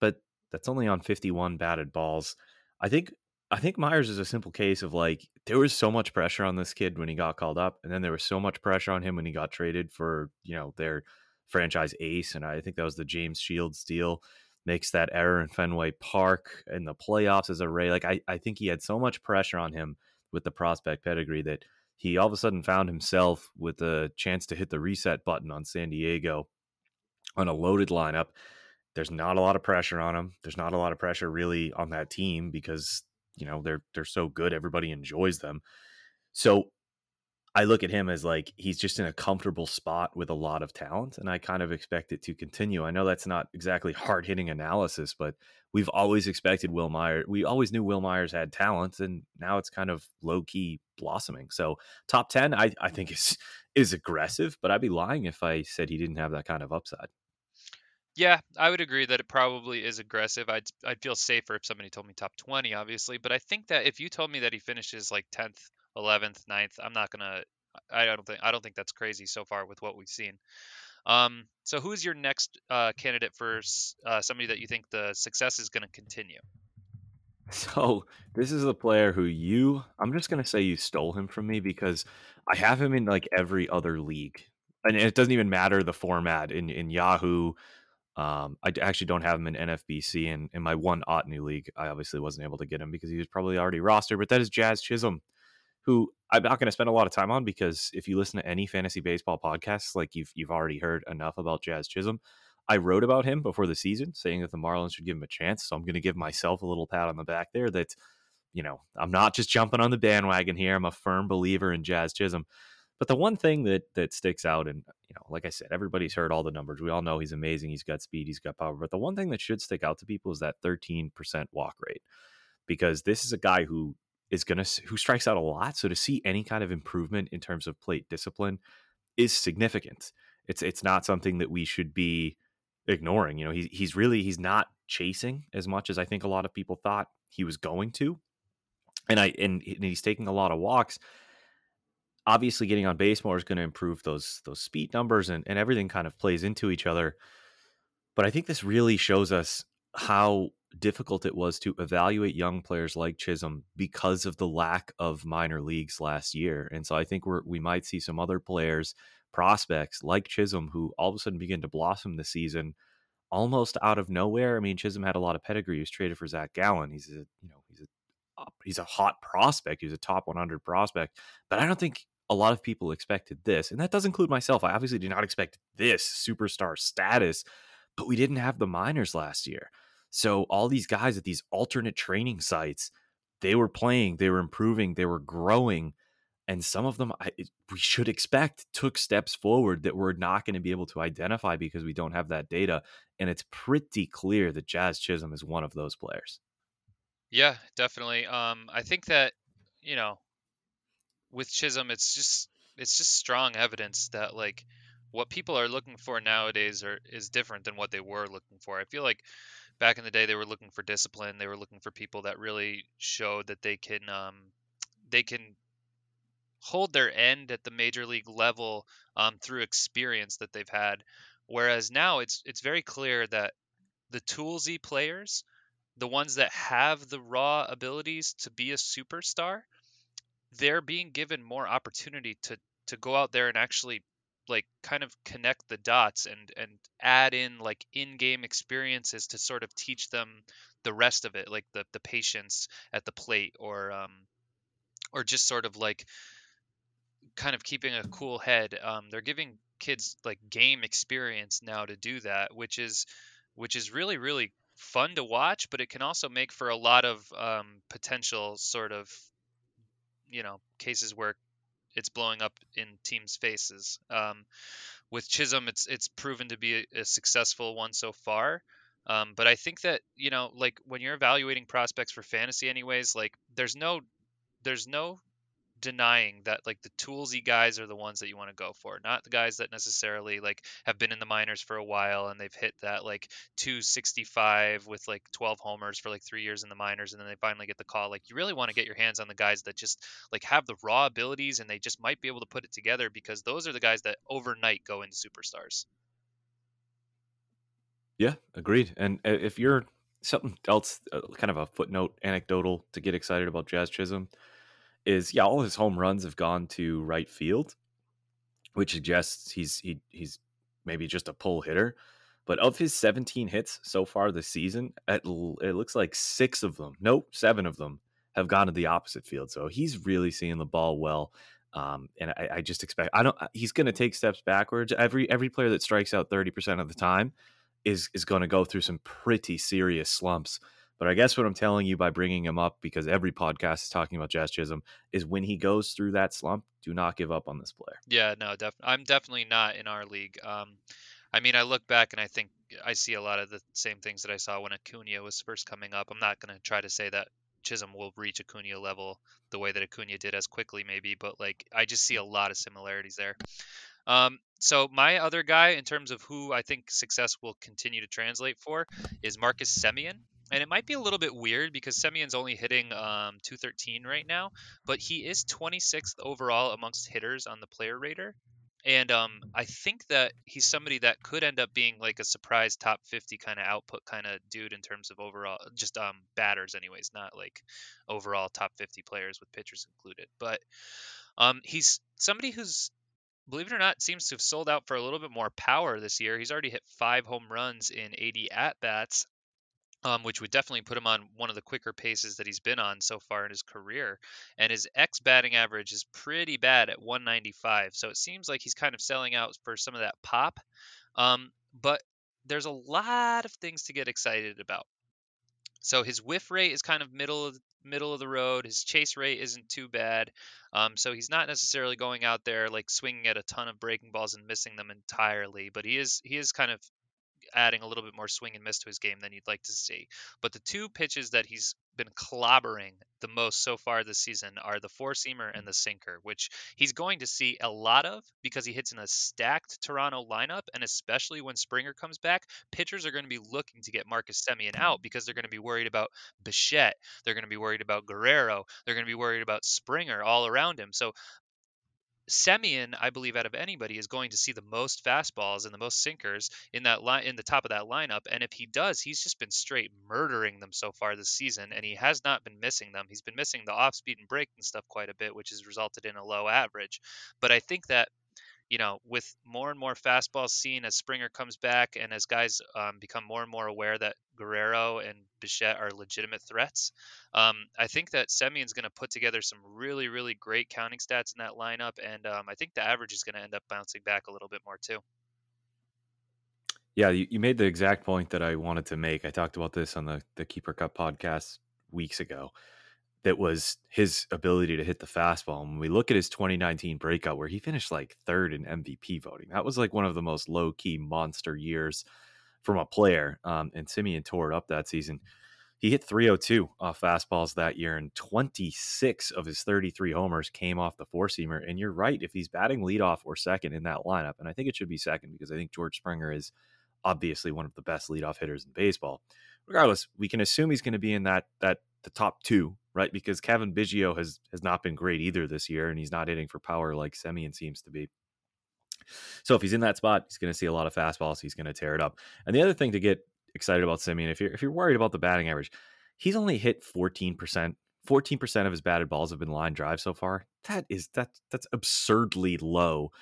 But that's only on 51 batted balls. I think I think Myers is a simple case of like there was so much pressure on this kid when he got called up, and then there was so much pressure on him when he got traded for you know their franchise ace, and I think that was the James Shields deal. Makes that error in Fenway Park in the playoffs as a Ray. Like I, I think he had so much pressure on him with the prospect pedigree that he all of a sudden found himself with a chance to hit the reset button on San Diego on a loaded lineup. There's not a lot of pressure on him. There's not a lot of pressure really on that team because you know they're they're so good. Everybody enjoys them. So I look at him as like he's just in a comfortable spot with a lot of talent, and I kind of expect it to continue. I know that's not exactly hard hitting analysis, but we've always expected Wil Myers. We always knew Wil Myers had talent, and now it's kind of low key blossoming. So top ten, I, I think is is aggressive, but I'd be lying if I said he didn't have that kind of upside. Yeah, I would agree that it probably is aggressive. I'd I'd feel safer if somebody told me top 20, obviously, but I think that if you told me that he finishes like 10th 11th, 9th. I'm not gonna. I don't think. I don't think that's crazy so far with what we've seen. Um, so who's your next uh, candidate for uh, somebody that you think the success is going to continue? So this is a player who you. I'm just going to say you stole him from me because I have him in like every other league, and it doesn't even matter the format in in Yahoo. Um, I actually don't have him in NFBC, and in my one Ottoneu league, I obviously wasn't able to get him because he was probably already rostered. But that is Jazz Chisholm who I'm not going to spend a lot of time on because if you listen to any fantasy baseball podcasts, like you've you've already heard enough about Jazz Chisholm. I wrote about him before the season, saying that the Marlins should give him a chance. So I'm going to give myself a little pat on the back there. That you know I'm not just jumping on the bandwagon here. I'm a firm believer in Jazz Chisholm. But the one thing that that sticks out, and you know, like I said, everybody's heard all the numbers. We all know he's amazing. He's got speed. He's got power. But the one thing that should stick out to people is that 13% walk rate, because this is a guy who is going to who strikes out a lot. So to see any kind of improvement in terms of plate discipline is significant. It's it's not something that we should be ignoring. You know, he's he's really he's not chasing as much as I think a lot of people thought he was going to. And I and, and he's taking a lot of walks. Obviously, getting on base more is going to improve those those speed numbers and, and everything kind of plays into each other. But I think this really shows us how difficult it was to evaluate young players like Chisholm because of the lack of minor leagues last year. And so I think we're, we might see some other players, prospects like Chisholm, who all of a sudden begin to blossom this season almost out of nowhere. I mean, Chisholm had a lot of pedigree. He was traded for Zach Gallen. He's a, you know, he's a, uh, he's a hot prospect. He's a top 100 prospect, but I don't think a lot of people expected this. And that does include myself. I obviously did not expect this superstar status, but we didn't have the minors last year. So all these guys at these alternate training sites, they were playing, they were improving, they were growing, and some of them I, we should expect took steps forward that we're not going to be able to identify because we don't have that data. And it's pretty clear that Jazz Chisholm is one of those players. Yeah, definitely. Um, I think that you know, with Chisholm, it's just it's just strong evidence that like what people are looking for nowadays are is different than what they were looking for. I feel like back in the day they were looking for discipline. They were looking for people that really showed that they can um, they can hold their end at the major league level um, through experience that they've had. Whereas now it's it's very clear that the toolsy players, the ones that have the raw abilities to be a superstar, they're being given more opportunity to to go out there and actually like kind of connect the dots and and add in like in-game experiences to sort of teach them the rest of it like the the patience at the plate or um or just sort of like kind of keeping a cool head. Um they're giving kids like game experience now to do that which is which is really really fun to watch but it can also make for a lot of um potential sort of you know cases where it's blowing up in teams' faces. Um, with Chisholm, it's it's proven to be a, a successful one so far. Um, but I think that you know, like when you're evaluating prospects for fantasy, anyways, like there's no there's no denying that like the toolsy guys are the ones that you want to go for, not the guys that necessarily like have been in the minors for a while and they've hit that like 265 with like 12 homers for like three years in the minors and then they finally get the call. Like you really want to get your hands on the guys that just like have the raw abilities and they just might be able to put it together because those are the guys that overnight go into superstars. Yeah, agreed. And uh, if you're something else, uh, kind of a footnote, anecdotal to get excited about Jazz Chisholm is yeah, all his home runs have gone to right field, which suggests he's he, he's maybe just a pull hitter. But of his 17 hits so far this season, it, it looks like six of them, nope, seven of them have gone to the opposite field. So he's really seeing the ball well. Um, and I, I, just expect I don't. He's going to take steps backwards. Every every player that strikes out 30 percent of the time is is going to go through some pretty serious slumps. But I guess what I'm telling you by bringing him up, because every podcast is talking about Jazz Chisholm, is when he goes through that slump, do not give up on this player. Yeah, no, def- I'm definitely not in our league. Um, I mean, I look back and I think I see a lot of the same things that I saw when Acuna was first coming up. I'm not going to try to say that Chisholm will reach Acuna level the way that Acuna did as quickly, maybe, but like I just see a lot of similarities there. Um, so my other guy, in terms of who I think success will continue to translate for, is Marcus Semien and it might be a little bit weird because Semien's only hitting um, 213 right now, but he is 26th overall amongst hitters on the player rater. And um, I think that he's somebody that could end up being like a surprise top 50 kind of output kind of dude in terms of overall, just um, batters, anyways, not like overall top 50 players with pitchers included. But um, he's somebody who's believe it or not, seems to have sold out for a little bit more power this year. He's already hit five home runs in 80 at bats, um, which would definitely put him on one of the quicker paces that he's been on so far in his career. And his X batting average is pretty bad at 195. So it seems like he's kind of selling out for some of that pop. Um, but there's a lot of things to get excited about. So his whiff rate is kind of middle of middle of the road. His chase rate isn't too bad. Um, so he's not necessarily going out there like swinging at a ton of breaking balls and missing them entirely. But he is he is kind of adding a little bit more swing and miss to his game than you'd like to see. But the two pitches that he's been clobbering the most so far this season are the four seamer and the mm-hmm. sinker, which he's going to see a lot of because he hits in a stacked Toronto lineup. And especially when Springer comes back, pitchers are going to be looking to get Marcus Semien mm-hmm. out because they're going to be worried about Bichette. They're going to be worried about Guerrero. They're going to be worried about Springer all around him. So Semien, I believe, out of anybody, is going to see the most fastballs and the most sinkers in that line in the top of that lineup. And if he does, he's just been straight murdering them so far this season, and he has not been missing them. He's been missing the off speed and breaking stuff quite a bit, which has resulted in a low average. But I think that you know, with more and more fastballs seen as Springer comes back and as guys um, become more and more aware that Guerrero and Bichette are legitimate threats, um, I think that Semien's going to put together some really, really great counting stats in that lineup. And um, I think the average is going to end up bouncing back a little bit more too. Yeah, you, you made the exact point that I wanted to make. I talked about this on the, the Keeper Cup podcast weeks ago that was his ability to hit the fastball. And when we look at his 2019 breakout, where he finished like third in MVP voting, that was like one of the most low key monster years from a player. Um, and Semien tore it up that season. He hit 302 off fastballs that year, and 26 of his 33 homers came off the four seamer. And you're right, if he's batting leadoff or second in that lineup, and I think it should be second because I think George Springer is obviously one of the best leadoff hitters in baseball regardless, we can assume he's going to be in that that the top two, right? Because Cavan Biggio has has not been great either this year, and he's not hitting for power like Semien seems to be. So if he's in that spot, he's going to see a lot of fastballs. He's going to tear it up. And the other thing to get excited about Semien, if you're if you're worried about the batting average, he's only hit 14%. 14% of his batted balls have been line drive so far. That is that that's absurdly low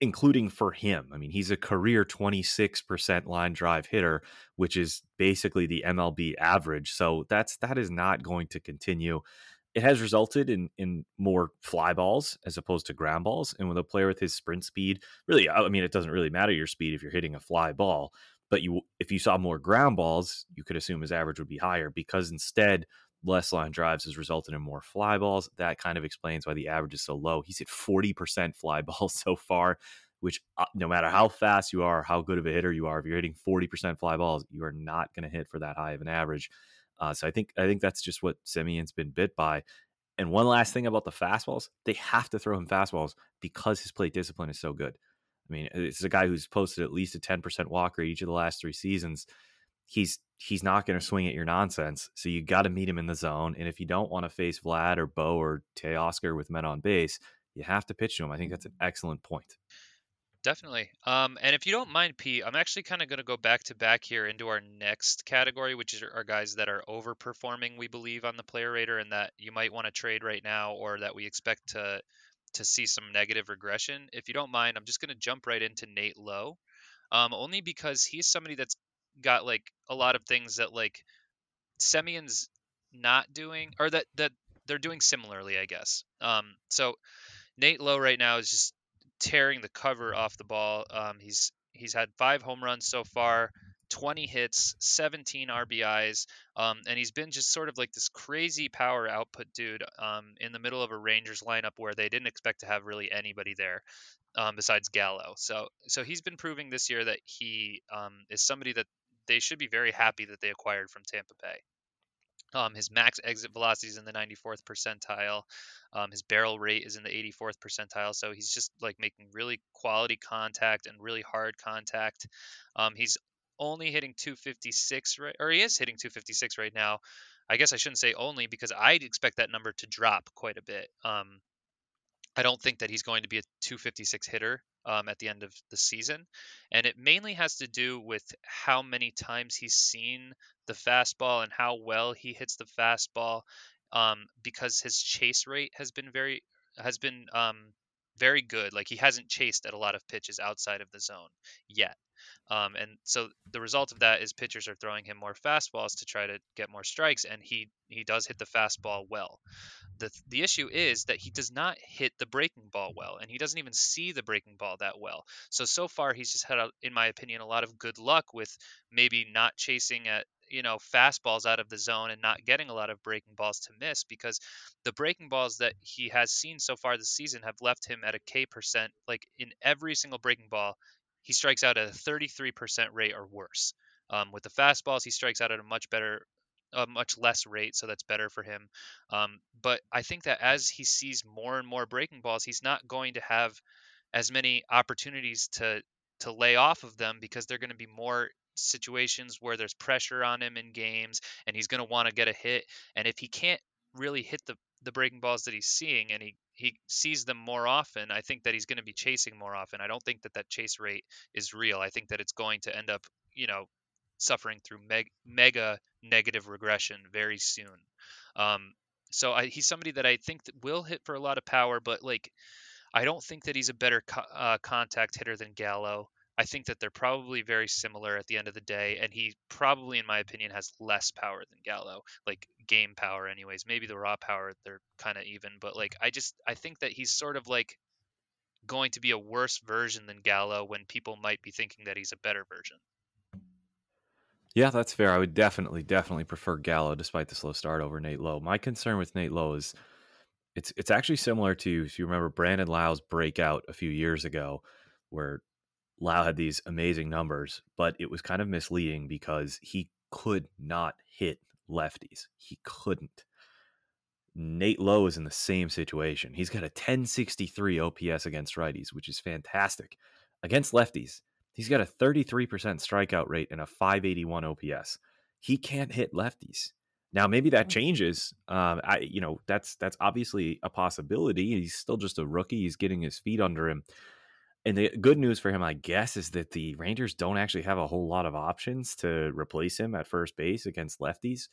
including for him. I mean, he's a career 26% line drive hitter, which is basically the MLB average. So that's that is not going to continue. It has resulted in in more fly balls as opposed to ground balls. And with a player with his sprint speed, really, I mean, it doesn't really matter your speed if you're hitting a fly ball. But you, if you saw more ground balls, you could assume his average would be higher because instead less line drives has resulted in more fly balls. That kind of explains why the average is so low. He's hit 40% fly balls so far, which uh, no matter how fast you are, how good of a hitter you are, if you're hitting 40% fly balls, you are not going to hit for that high of an average. Uh, so I think I think that's just what Semien's been bit by. And one last thing about the fastballs, they have to throw him fastballs because his plate discipline is so good. I mean, it's a guy who's posted at least a 10% walk rate each of the last three seasons he's he's not going to swing at your nonsense. So you got to meet him in the zone. And if you don't want to face Vlad or Bo or Teoscar with men on base, you have to pitch to him. I think that's an excellent point. Definitely. Um, and if you don't mind, Pete, I'm actually kind of going to go back to back here into our next category, which is our guys that are overperforming, we believe, on the player rater, and that you might want to trade right now, or that we expect to to see some negative regression. If you don't mind, I'm just going to jump right into Nate Lowe, um, only because he's somebody that's got like a lot of things that like Semien's not doing or that that they're doing similarly, I guess. Um, so Nate Lowe right now is just tearing the cover off the ball. Um, he's he's had five home runs so far, 20 hits, 17 RBIs, um, and he's been just sort of like this crazy power output dude um, in the middle of a Rangers lineup where they didn't expect to have really anybody there um, besides Gallo. So so he's been proving this year that he um, is somebody that they should be very happy that they acquired from Tampa Bay. Um, his max exit velocity is in the 94th percentile. Um, his barrel rate is in the 84th percentile. So he's just like making really quality contact and really hard contact. Um, he's only hitting 256 right, or he is hitting 256 right now. I guess I shouldn't say only because I'd expect that number to drop quite a bit. Um, I don't think that he's going to be a 256 hitter um, at the end of the season. And it mainly has to do with how many times he's seen the fastball and how well he hits the fastball um, because his chase rate has been very has been um, very good. Like he hasn't chased at a lot of pitches outside of the zone yet. Um, and so the result of that is pitchers are throwing him more fastballs to try to get more strikes, and he he does hit the fastball well. The the issue is that he does not hit the breaking ball well and he doesn't even see the breaking ball that well. So so far he's just had a, in my opinion a lot of good luck with maybe not chasing at you know fastballs out of the zone and not getting a lot of breaking balls to miss because the breaking balls that he has seen so far this season have left him at a k percent like in every single breaking ball he strikes out at a 33% rate or worse um, with the fastballs he strikes out at a much better a much less rate, so that's better for him. Um, but I think that as he sees more and more breaking balls, he's not going to have as many opportunities to to lay off of them because they're going to be more situations where there's pressure on him in games and he's going to want to get a hit and if he can't really hit the the breaking balls that he's seeing and he he sees them more often i think that he's going to be chasing more often i don't think that that chase rate is real i think that it's going to end up you know suffering through meg- mega negative regression very soon. Um, so I, he's somebody that I think that will hit for a lot of power, but like I don't think that he's a better co- uh, contact hitter than Gallo. I think that they're probably very similar at the end of the day, and he probably, in my opinion, has less power than Gallo, like game power, anyways. Maybe the raw power they're kind of even, but like I just I think that he's sort of like going to be a worse version than Gallo when people might be thinking that he's a better version. Yeah, that's fair. I would definitely, definitely prefer Gallo despite the slow start over Nate Lowe. My concern with Nate Lowe is it's it's actually similar to if you remember Brandon Lowe's breakout a few years ago, where Lowe had these amazing numbers, but it was kind of misleading because he could not hit lefties. He couldn't. Nate Lowe is in the same situation. He's got a 1063 OPS against righties, which is fantastic. Against lefties, He's got a 33% strikeout rate and a 581 OPS. he can't hit lefties. Now maybe that changes. Um, I you know that's that's obviously a possibility. He's still just a rookie. He's getting his feet under him. And the good news for him, I guess, is that the Rangers don't actually have a whole lot of options to replace him at first base against lefties.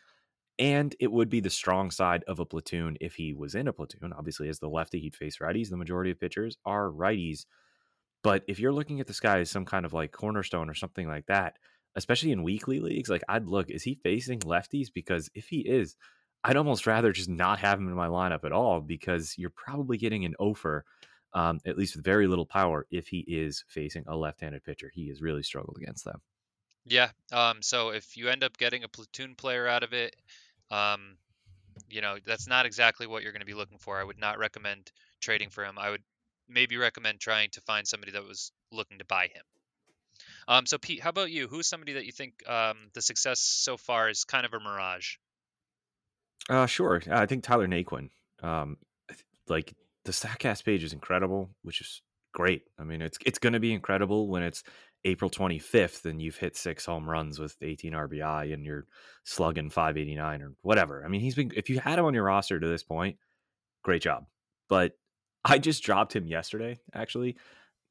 And it would be the strong side of a platoon if he was in a platoon. Obviously, as the lefty, he'd face righties. The majority of pitchers are righties. But if you're looking at this guy as some kind of like cornerstone or something like that, especially in weekly leagues, like I'd look, is he facing lefties? Because if he is, I'd almost rather just not have him in my lineup at all because you're probably getting an offer, um, at least with very little power, if he is facing a left handed pitcher. He has really struggled against them. Yeah. Um, so if you end up getting a platoon player out of it, um, you know, that's not exactly what you're going to be looking for. I would not recommend trading for him. I would maybe recommend trying to find somebody that was looking to buy him. Um, so Pete, how about you? Who's somebody that you think um, the success so far is kind of a mirage? Uh, sure. I think Tyler Naquin. Um, like the Statcast page is incredible, which is great. I mean, it's it's going to be incredible when it's April 25th and you've hit six home runs with 18 RBI and you're slugging 589 or whatever. I mean, he's been if you had him on your roster to this point, great job. But I just dropped him yesterday actually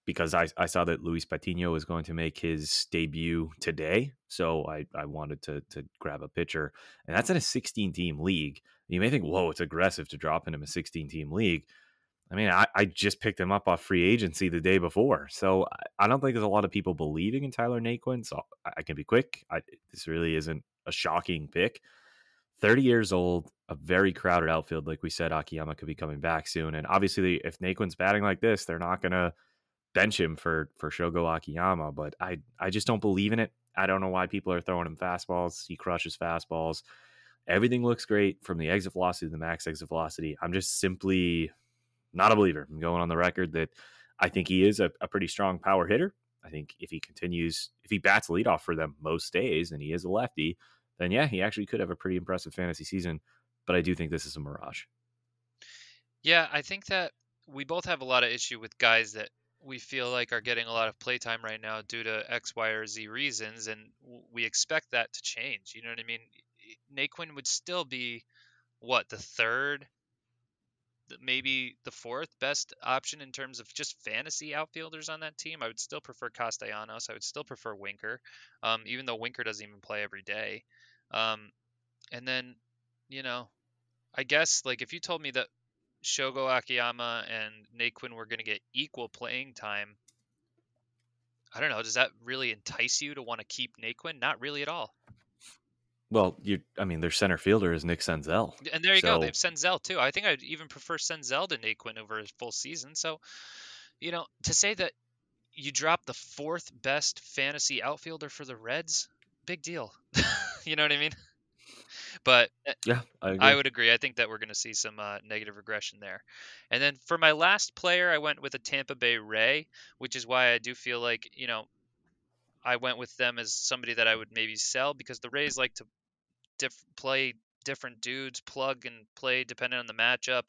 because I, I saw that Luis Patino was going to make his debut today. So I, I wanted to to grab a pitcher. And that's in a 16 team league. You may think, whoa, it's aggressive to drop him in a 16 team league. I mean, I, I just picked him up off free agency the day before. So I, don't think there's a lot of people believing in Tyler Naquin. So I, I can be quick. I, this really isn't a shocking pick. 30 years old, a very crowded outfield. Like we said, Akiyama could be coming back soon. And obviously, if Naquin's batting like this, they're not going to bench him for for Shogo Akiyama. But I I just don't believe in it. I don't know why people are throwing him fastballs. He crushes fastballs. Everything looks great from the exit velocity to the max exit velocity. I'm just simply not a believer. I'm going on the record that I think he is a, a pretty strong power hitter. I think if he continues, if he bats leadoff for them most days, and he is a lefty, then yeah, he actually could have a pretty impressive fantasy season. But I do think this is a mirage. Yeah, I think that we both have a lot of issue with guys that we feel like are getting a lot of playtime right now due to X, Y, or Z reasons, and we expect that to change. You know what I mean? Naquin would still be what the third, maybe the fourth best option in terms of just fantasy outfielders on that team. I would still prefer Castellanos. I would still prefer Winker, um, even though Winker doesn't even play every day. Um, and then, you know, I guess like if you told me that Shogo Akiyama and Naquin were going to get equal playing time, I don't know. Does that really entice you to want to keep Naquin? Not really at all. Well, you, I mean, their center fielder is Nick Senzel, and there you so... go. They have Senzel too. I think I'd even prefer Senzel to Naquin over a full season. So, you know, to say that you drop the fourth best fantasy outfielder for the Reds, big deal. you know what I mean? But eh, yeah, I, I, would agree. I think that we're going to see some uh, negative regression there. And then for my last player, I went with a Tampa Bay Ray, which is why I do feel like you know I went with them as somebody that I would maybe sell because the Rays like to diff- play different dudes, plug and play depending on the matchup.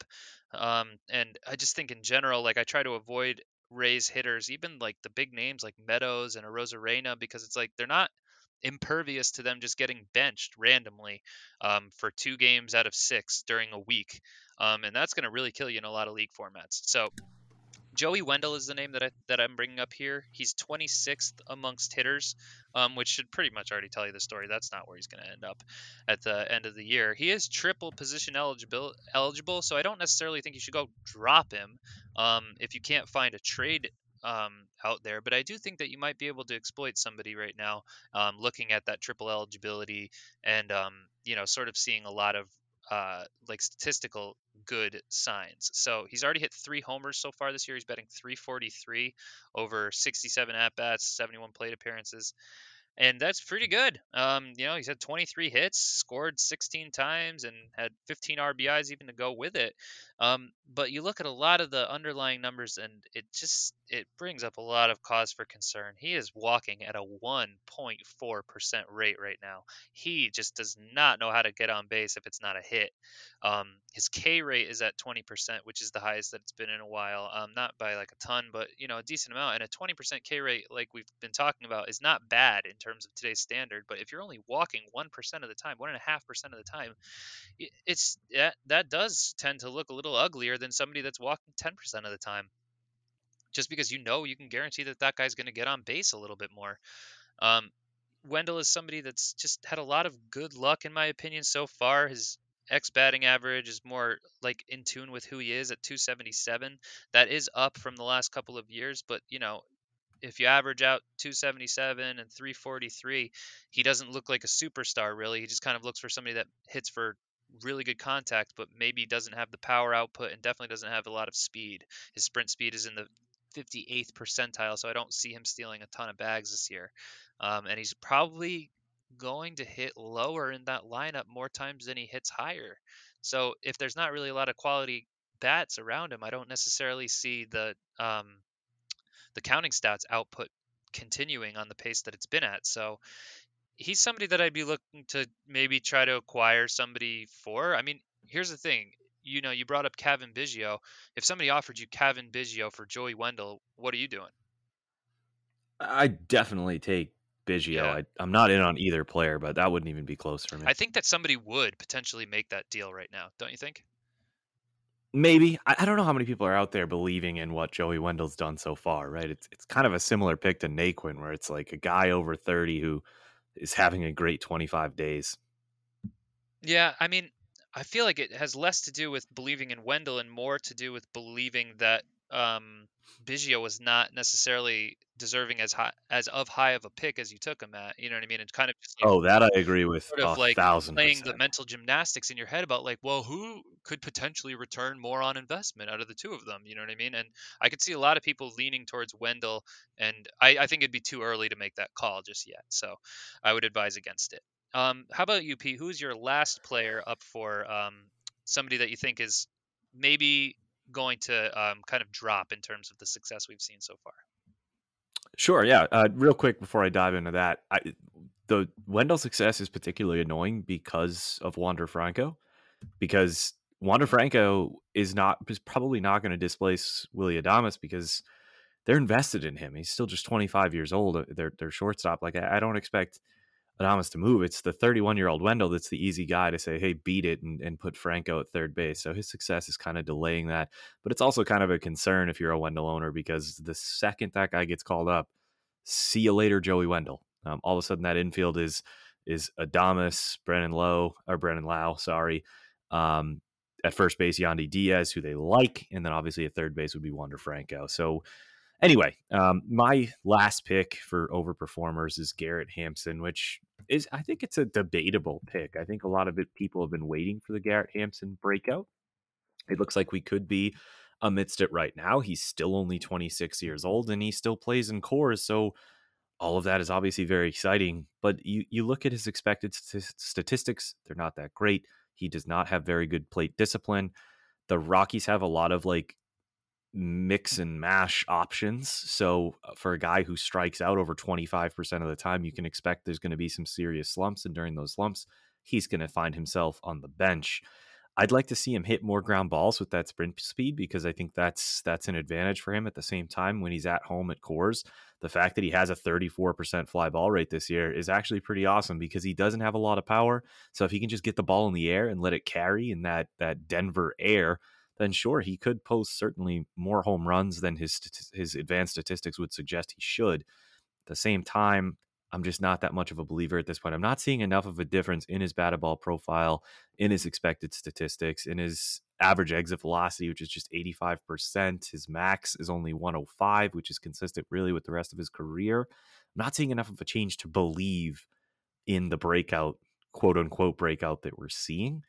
Um, and I just think in general, like I try to avoid Rays hitters, even like the big names like Meadows and Arozarena, because it's like they're not impervious to them just getting benched randomly um, for two games out of six during a week. Um, and that's going to really kill you in a lot of league formats. So Joey Wendle is the name that I that I'm bringing up here. He's 26th amongst hitters, um, which should pretty much already tell you the story. That's not where he's going to end up at the end of the year. He is triple position eligible, eligible, so I don't necessarily think you should go drop him um, if you can't find a trade um, out there. But I do think that you might be able to exploit somebody right now, um, looking at that triple eligibility and um, you know sort of seeing a lot of uh, like statistical good signs. So he's already hit three homers so far this year. He's betting 343 over 67 at bats, 71 plate appearances and that's pretty good. Um, you know, he's had 23 hits, scored 16 times, and had 15 RBIs even to go with it. Um, but you look at a lot of the underlying numbers, and it just it brings up a lot of cause for concern. He is walking at a 1.4% rate right now. He just does not know how to get on base if it's not a hit. Um, his K rate is at 20%, which is the highest that it's been in a while. Um, not by like a ton, but you know, a decent amount. And a 20% K rate, like we've been talking about, is not bad in terms terms of today's standard. But if you're only walking one percent of the time, one and a half percent of the time, it's that that does tend to look a little uglier than somebody that's walking ten percent of the time. Just because you know you can guarantee that that guy's going to get on base a little bit more. Um, Wendle is somebody that's just had a lot of good luck, in my opinion, so far. His X batting average is more like in tune with who he is at 277. That is up from the last couple of years, but you know, if you average out 277 and 343, he doesn't look like a superstar really. He just kind of looks for somebody that hits for really good contact, but maybe doesn't have the power output and definitely doesn't have a lot of speed. His sprint speed is in the 58th percentile, so I don't see him stealing a ton of bags this year. Um, and he's probably going to hit lower in that lineup more times than he hits higher. So if there's not really a lot of quality bats around him, I don't necessarily see the um, the counting stats output continuing on the pace that it's been at. So he's somebody that I'd be looking to maybe try to acquire somebody for. I mean, here's the thing. You know, you brought up Cavan Biggio. If somebody offered you Cavan Biggio for Joey Wendle, what are you doing? I definitely take Biggio. Yeah. I, I'm not in on either player, but that wouldn't even be close for me. I think that somebody would potentially make that deal right now. Don't you think? Maybe I, I don't know how many people are out there believing in what Joey Wendle's done so far, right? It's it's kind of a similar pick to Naquin, where it's like a guy over 30 who is having a great 25 days. Yeah, I mean, I feel like it has less to do with believing in Wendle and more to do with believing that um, Biggio was not necessarily deserving as high as of high of a pick as you took him at. You know what I mean? It's kind of just like, oh, that I agree with. Sort of like thousand playing the mental gymnastics in your head about like, well, who could potentially return more on investment out of the two of them? You know what I mean? And I could see a lot of people leaning towards Wendle, and I, I think it'd be too early to make that call just yet. So I would advise against it. Um, how about you, Pete? Who's your last player up for um, somebody that you think is maybe going to um, kind of drop in terms of the success we've seen so far? Sure. Yeah. Uh, real quick before I dive into that, I, the Wendle success is particularly annoying because of Wander Franco, because Wander Franco is not is probably not going to displace Willie Adames because they're invested in him. He's still just 25 years old. Uh, they're they're shortstop. Like I, I don't expect Adames to move. It's the 31 year old Wendle that's the easy guy to say, hey, beat it and, and put Franco at third base. So his success is kind of delaying that. But it's also kind of a concern if you're a Wendle owner because the second that guy gets called up, see you later, Joey Wendle. Um, all of a sudden, that infield is is Adames, Brennan Lowe, or Brennan Lau, sorry. Um, at first base, Yandy Diaz, who they like. And then obviously at third base would be Wander Franco. So Anyway, um, my last pick for overperformers is Garrett Hampson, which is I think it's a debatable pick. I think a lot of it, people have been waiting for the Garrett Hampson breakout. It looks like we could be amidst it right now. He's still only 26 years old and he still plays in Coors. so all of that is obviously very exciting. But you you look at his expected st- statistics; they're not that great. He does not have very good plate discipline. The Rockies have a lot of like mix and mash options. So uh, for a guy who strikes out over 25% of the time, you can expect there's going to be some serious slumps. And during those slumps, he's going to find himself on the bench. I'd like to see him hit more ground balls with that sprint speed because I think that's that's an advantage for him at the same time when he's at home at Coors. The fact that he has a 34% fly ball rate this year is actually pretty awesome because he doesn't have a lot of power. So if he can just get the ball in the air and let it carry in that that Denver air, then sure, he could post certainly more home runs than his his advanced statistics would suggest he should. At the same time, I'm just not that much of a believer at this point. I'm not seeing enough of a difference in his batted ball profile, in his expected statistics, in his average exit velocity, which is just 85%. His max is only 105, which is consistent really with the rest of his career. I'm not seeing enough of a change to believe in the breakout, quote unquote breakout that we're seeing.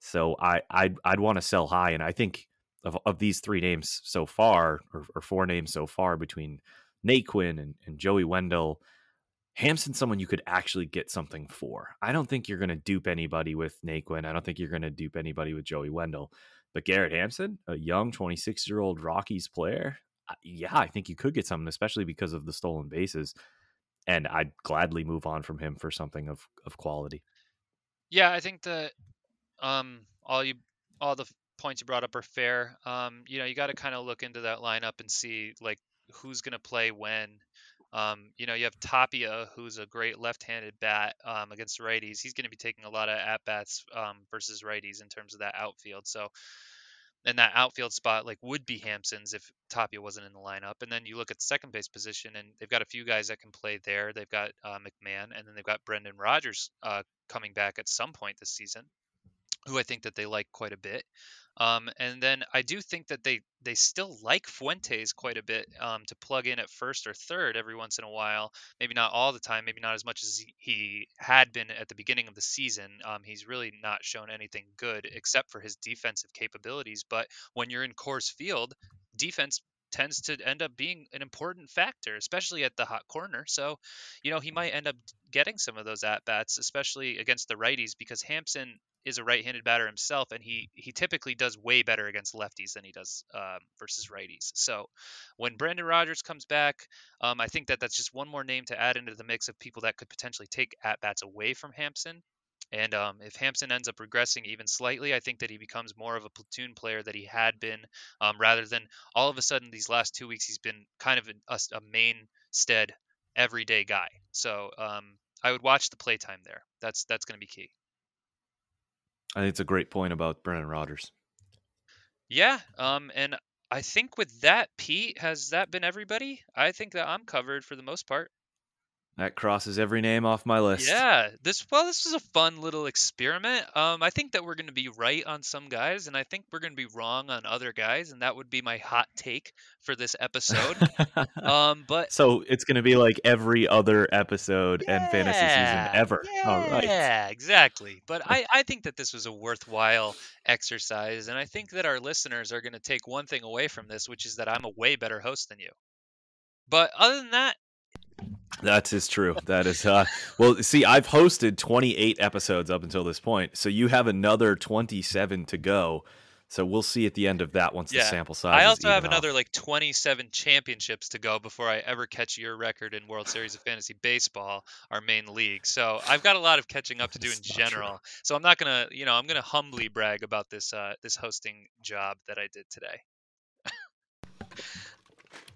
So I I'd, I'd want to sell high, and I think of, of these three names so far, or, or four names so far between Naquin and, and Joey Wendle, Hampson's someone you could actually get something for. I don't think you're going to dupe anybody with Naquin. I don't think you're going to dupe anybody with Joey Wendle. But Garrett Hampson, a young 26 year old Rockies player, yeah, I think you could get something, especially because of the stolen bases. And I'd gladly move on from him for something of, of quality. Yeah, I think that um, all you all the points you brought up are fair. Um, you know, you got to kind of look into that lineup and see like who's going to play when. Um, you know, you have Tapia, who's a great left-handed bat um, against righties. He's going to be taking a lot of at bats um, versus righties in terms of that outfield. So, and that outfield spot like would be Hampson's if Tapia wasn't in the lineup. And then you look at the second base position, and they've got a few guys that can play there. They've got uh, McMahon, and then they've got Brendan Rodgers uh, coming back at some point this season, who I think that they like quite a bit. Um, and then I do think that they they still like Fuentes quite a bit um, to plug in at first or third every once in a while. Maybe not all the time. Maybe not as much as he, had been at the beginning of the season. Um, he's really not shown anything good except for his defensive capabilities. But when you're in Coors Field, defense tends to end up being an important factor, especially at the hot corner. So, you know, he might end up getting some of those at bats, especially against the righties, because Hampson is a right-handed batter himself, and he he typically does way better against lefties than he does um, versus righties. So when Brendan Rodgers comes back, um, I think that that's just one more name to add into the mix of people that could potentially take at bats away from Hampson. And um, if Hampson ends up regressing even slightly, I think that he becomes more of a platoon player that he had been, um, rather than all of a sudden these last two weeks he's been kind of a, a mainstead everyday guy. So um, I would watch the playtime there. That's that's going to be key. I think it's a great point about Brendan Rodgers. Yeah, um, and I think with that, Pete, has that been everybody? I think that I'm covered for the most part. That crosses every name off my list. Yeah, this well, this was a fun little experiment. Um, I think that we're going to be right on some guys, and I think we're going to be wrong on other guys, and that would be my hot take for this episode. um, but so it's going to be like every other episode yeah, and fantasy season ever. Yeah, All right. Yeah, exactly. But I, I think that this was a worthwhile exercise, and I think that our listeners are going to take one thing away from this, which is that I'm a way better host than you. But other than that, that is true. That is uh well see I've hosted 28 episodes up until this point. So you have another 27 to go. So we'll see at the end of that once yeah. the sample size. I also have off. another like 27 championships to go before I ever catch your record in World Series of Fantasy Baseball, our main league. So I've got a lot of catching up to do in general. True. So I'm not gonna, you know, I'm gonna humbly brag about this uh, this hosting job that I did today.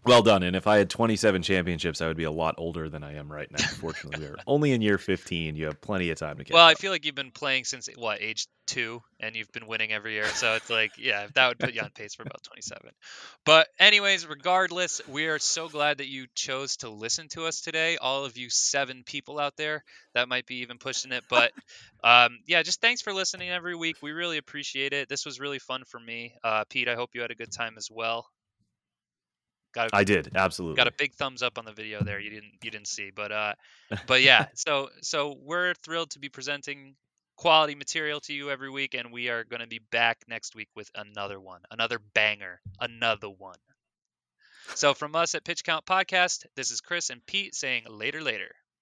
Well done. And if I had 27 championships, I would be a lot older than I am right now. Fortunately, we're only in year 15. You have plenty of time to get. Well, up. I feel like you've been playing since what age two, and you've been winning every year. So it's like, yeah, that would put you on pace for about 27. But anyways, regardless, we are so glad that you chose to listen to us today. All of you seven people out there, that might be even pushing it, but um, yeah, just thanks for listening every week. We really appreciate it. This was really fun for me, uh, Pete. I hope you had a good time as well. Got a, I did absolutely got a big thumbs up on the video there. You didn't you didn't see, but uh, but yeah. so so we're thrilled to be presenting quality material to you every week, and we are going to be back next week with another one, another banger, another one. So from us at Pitch Count Podcast, this is Chris and Pete saying later later.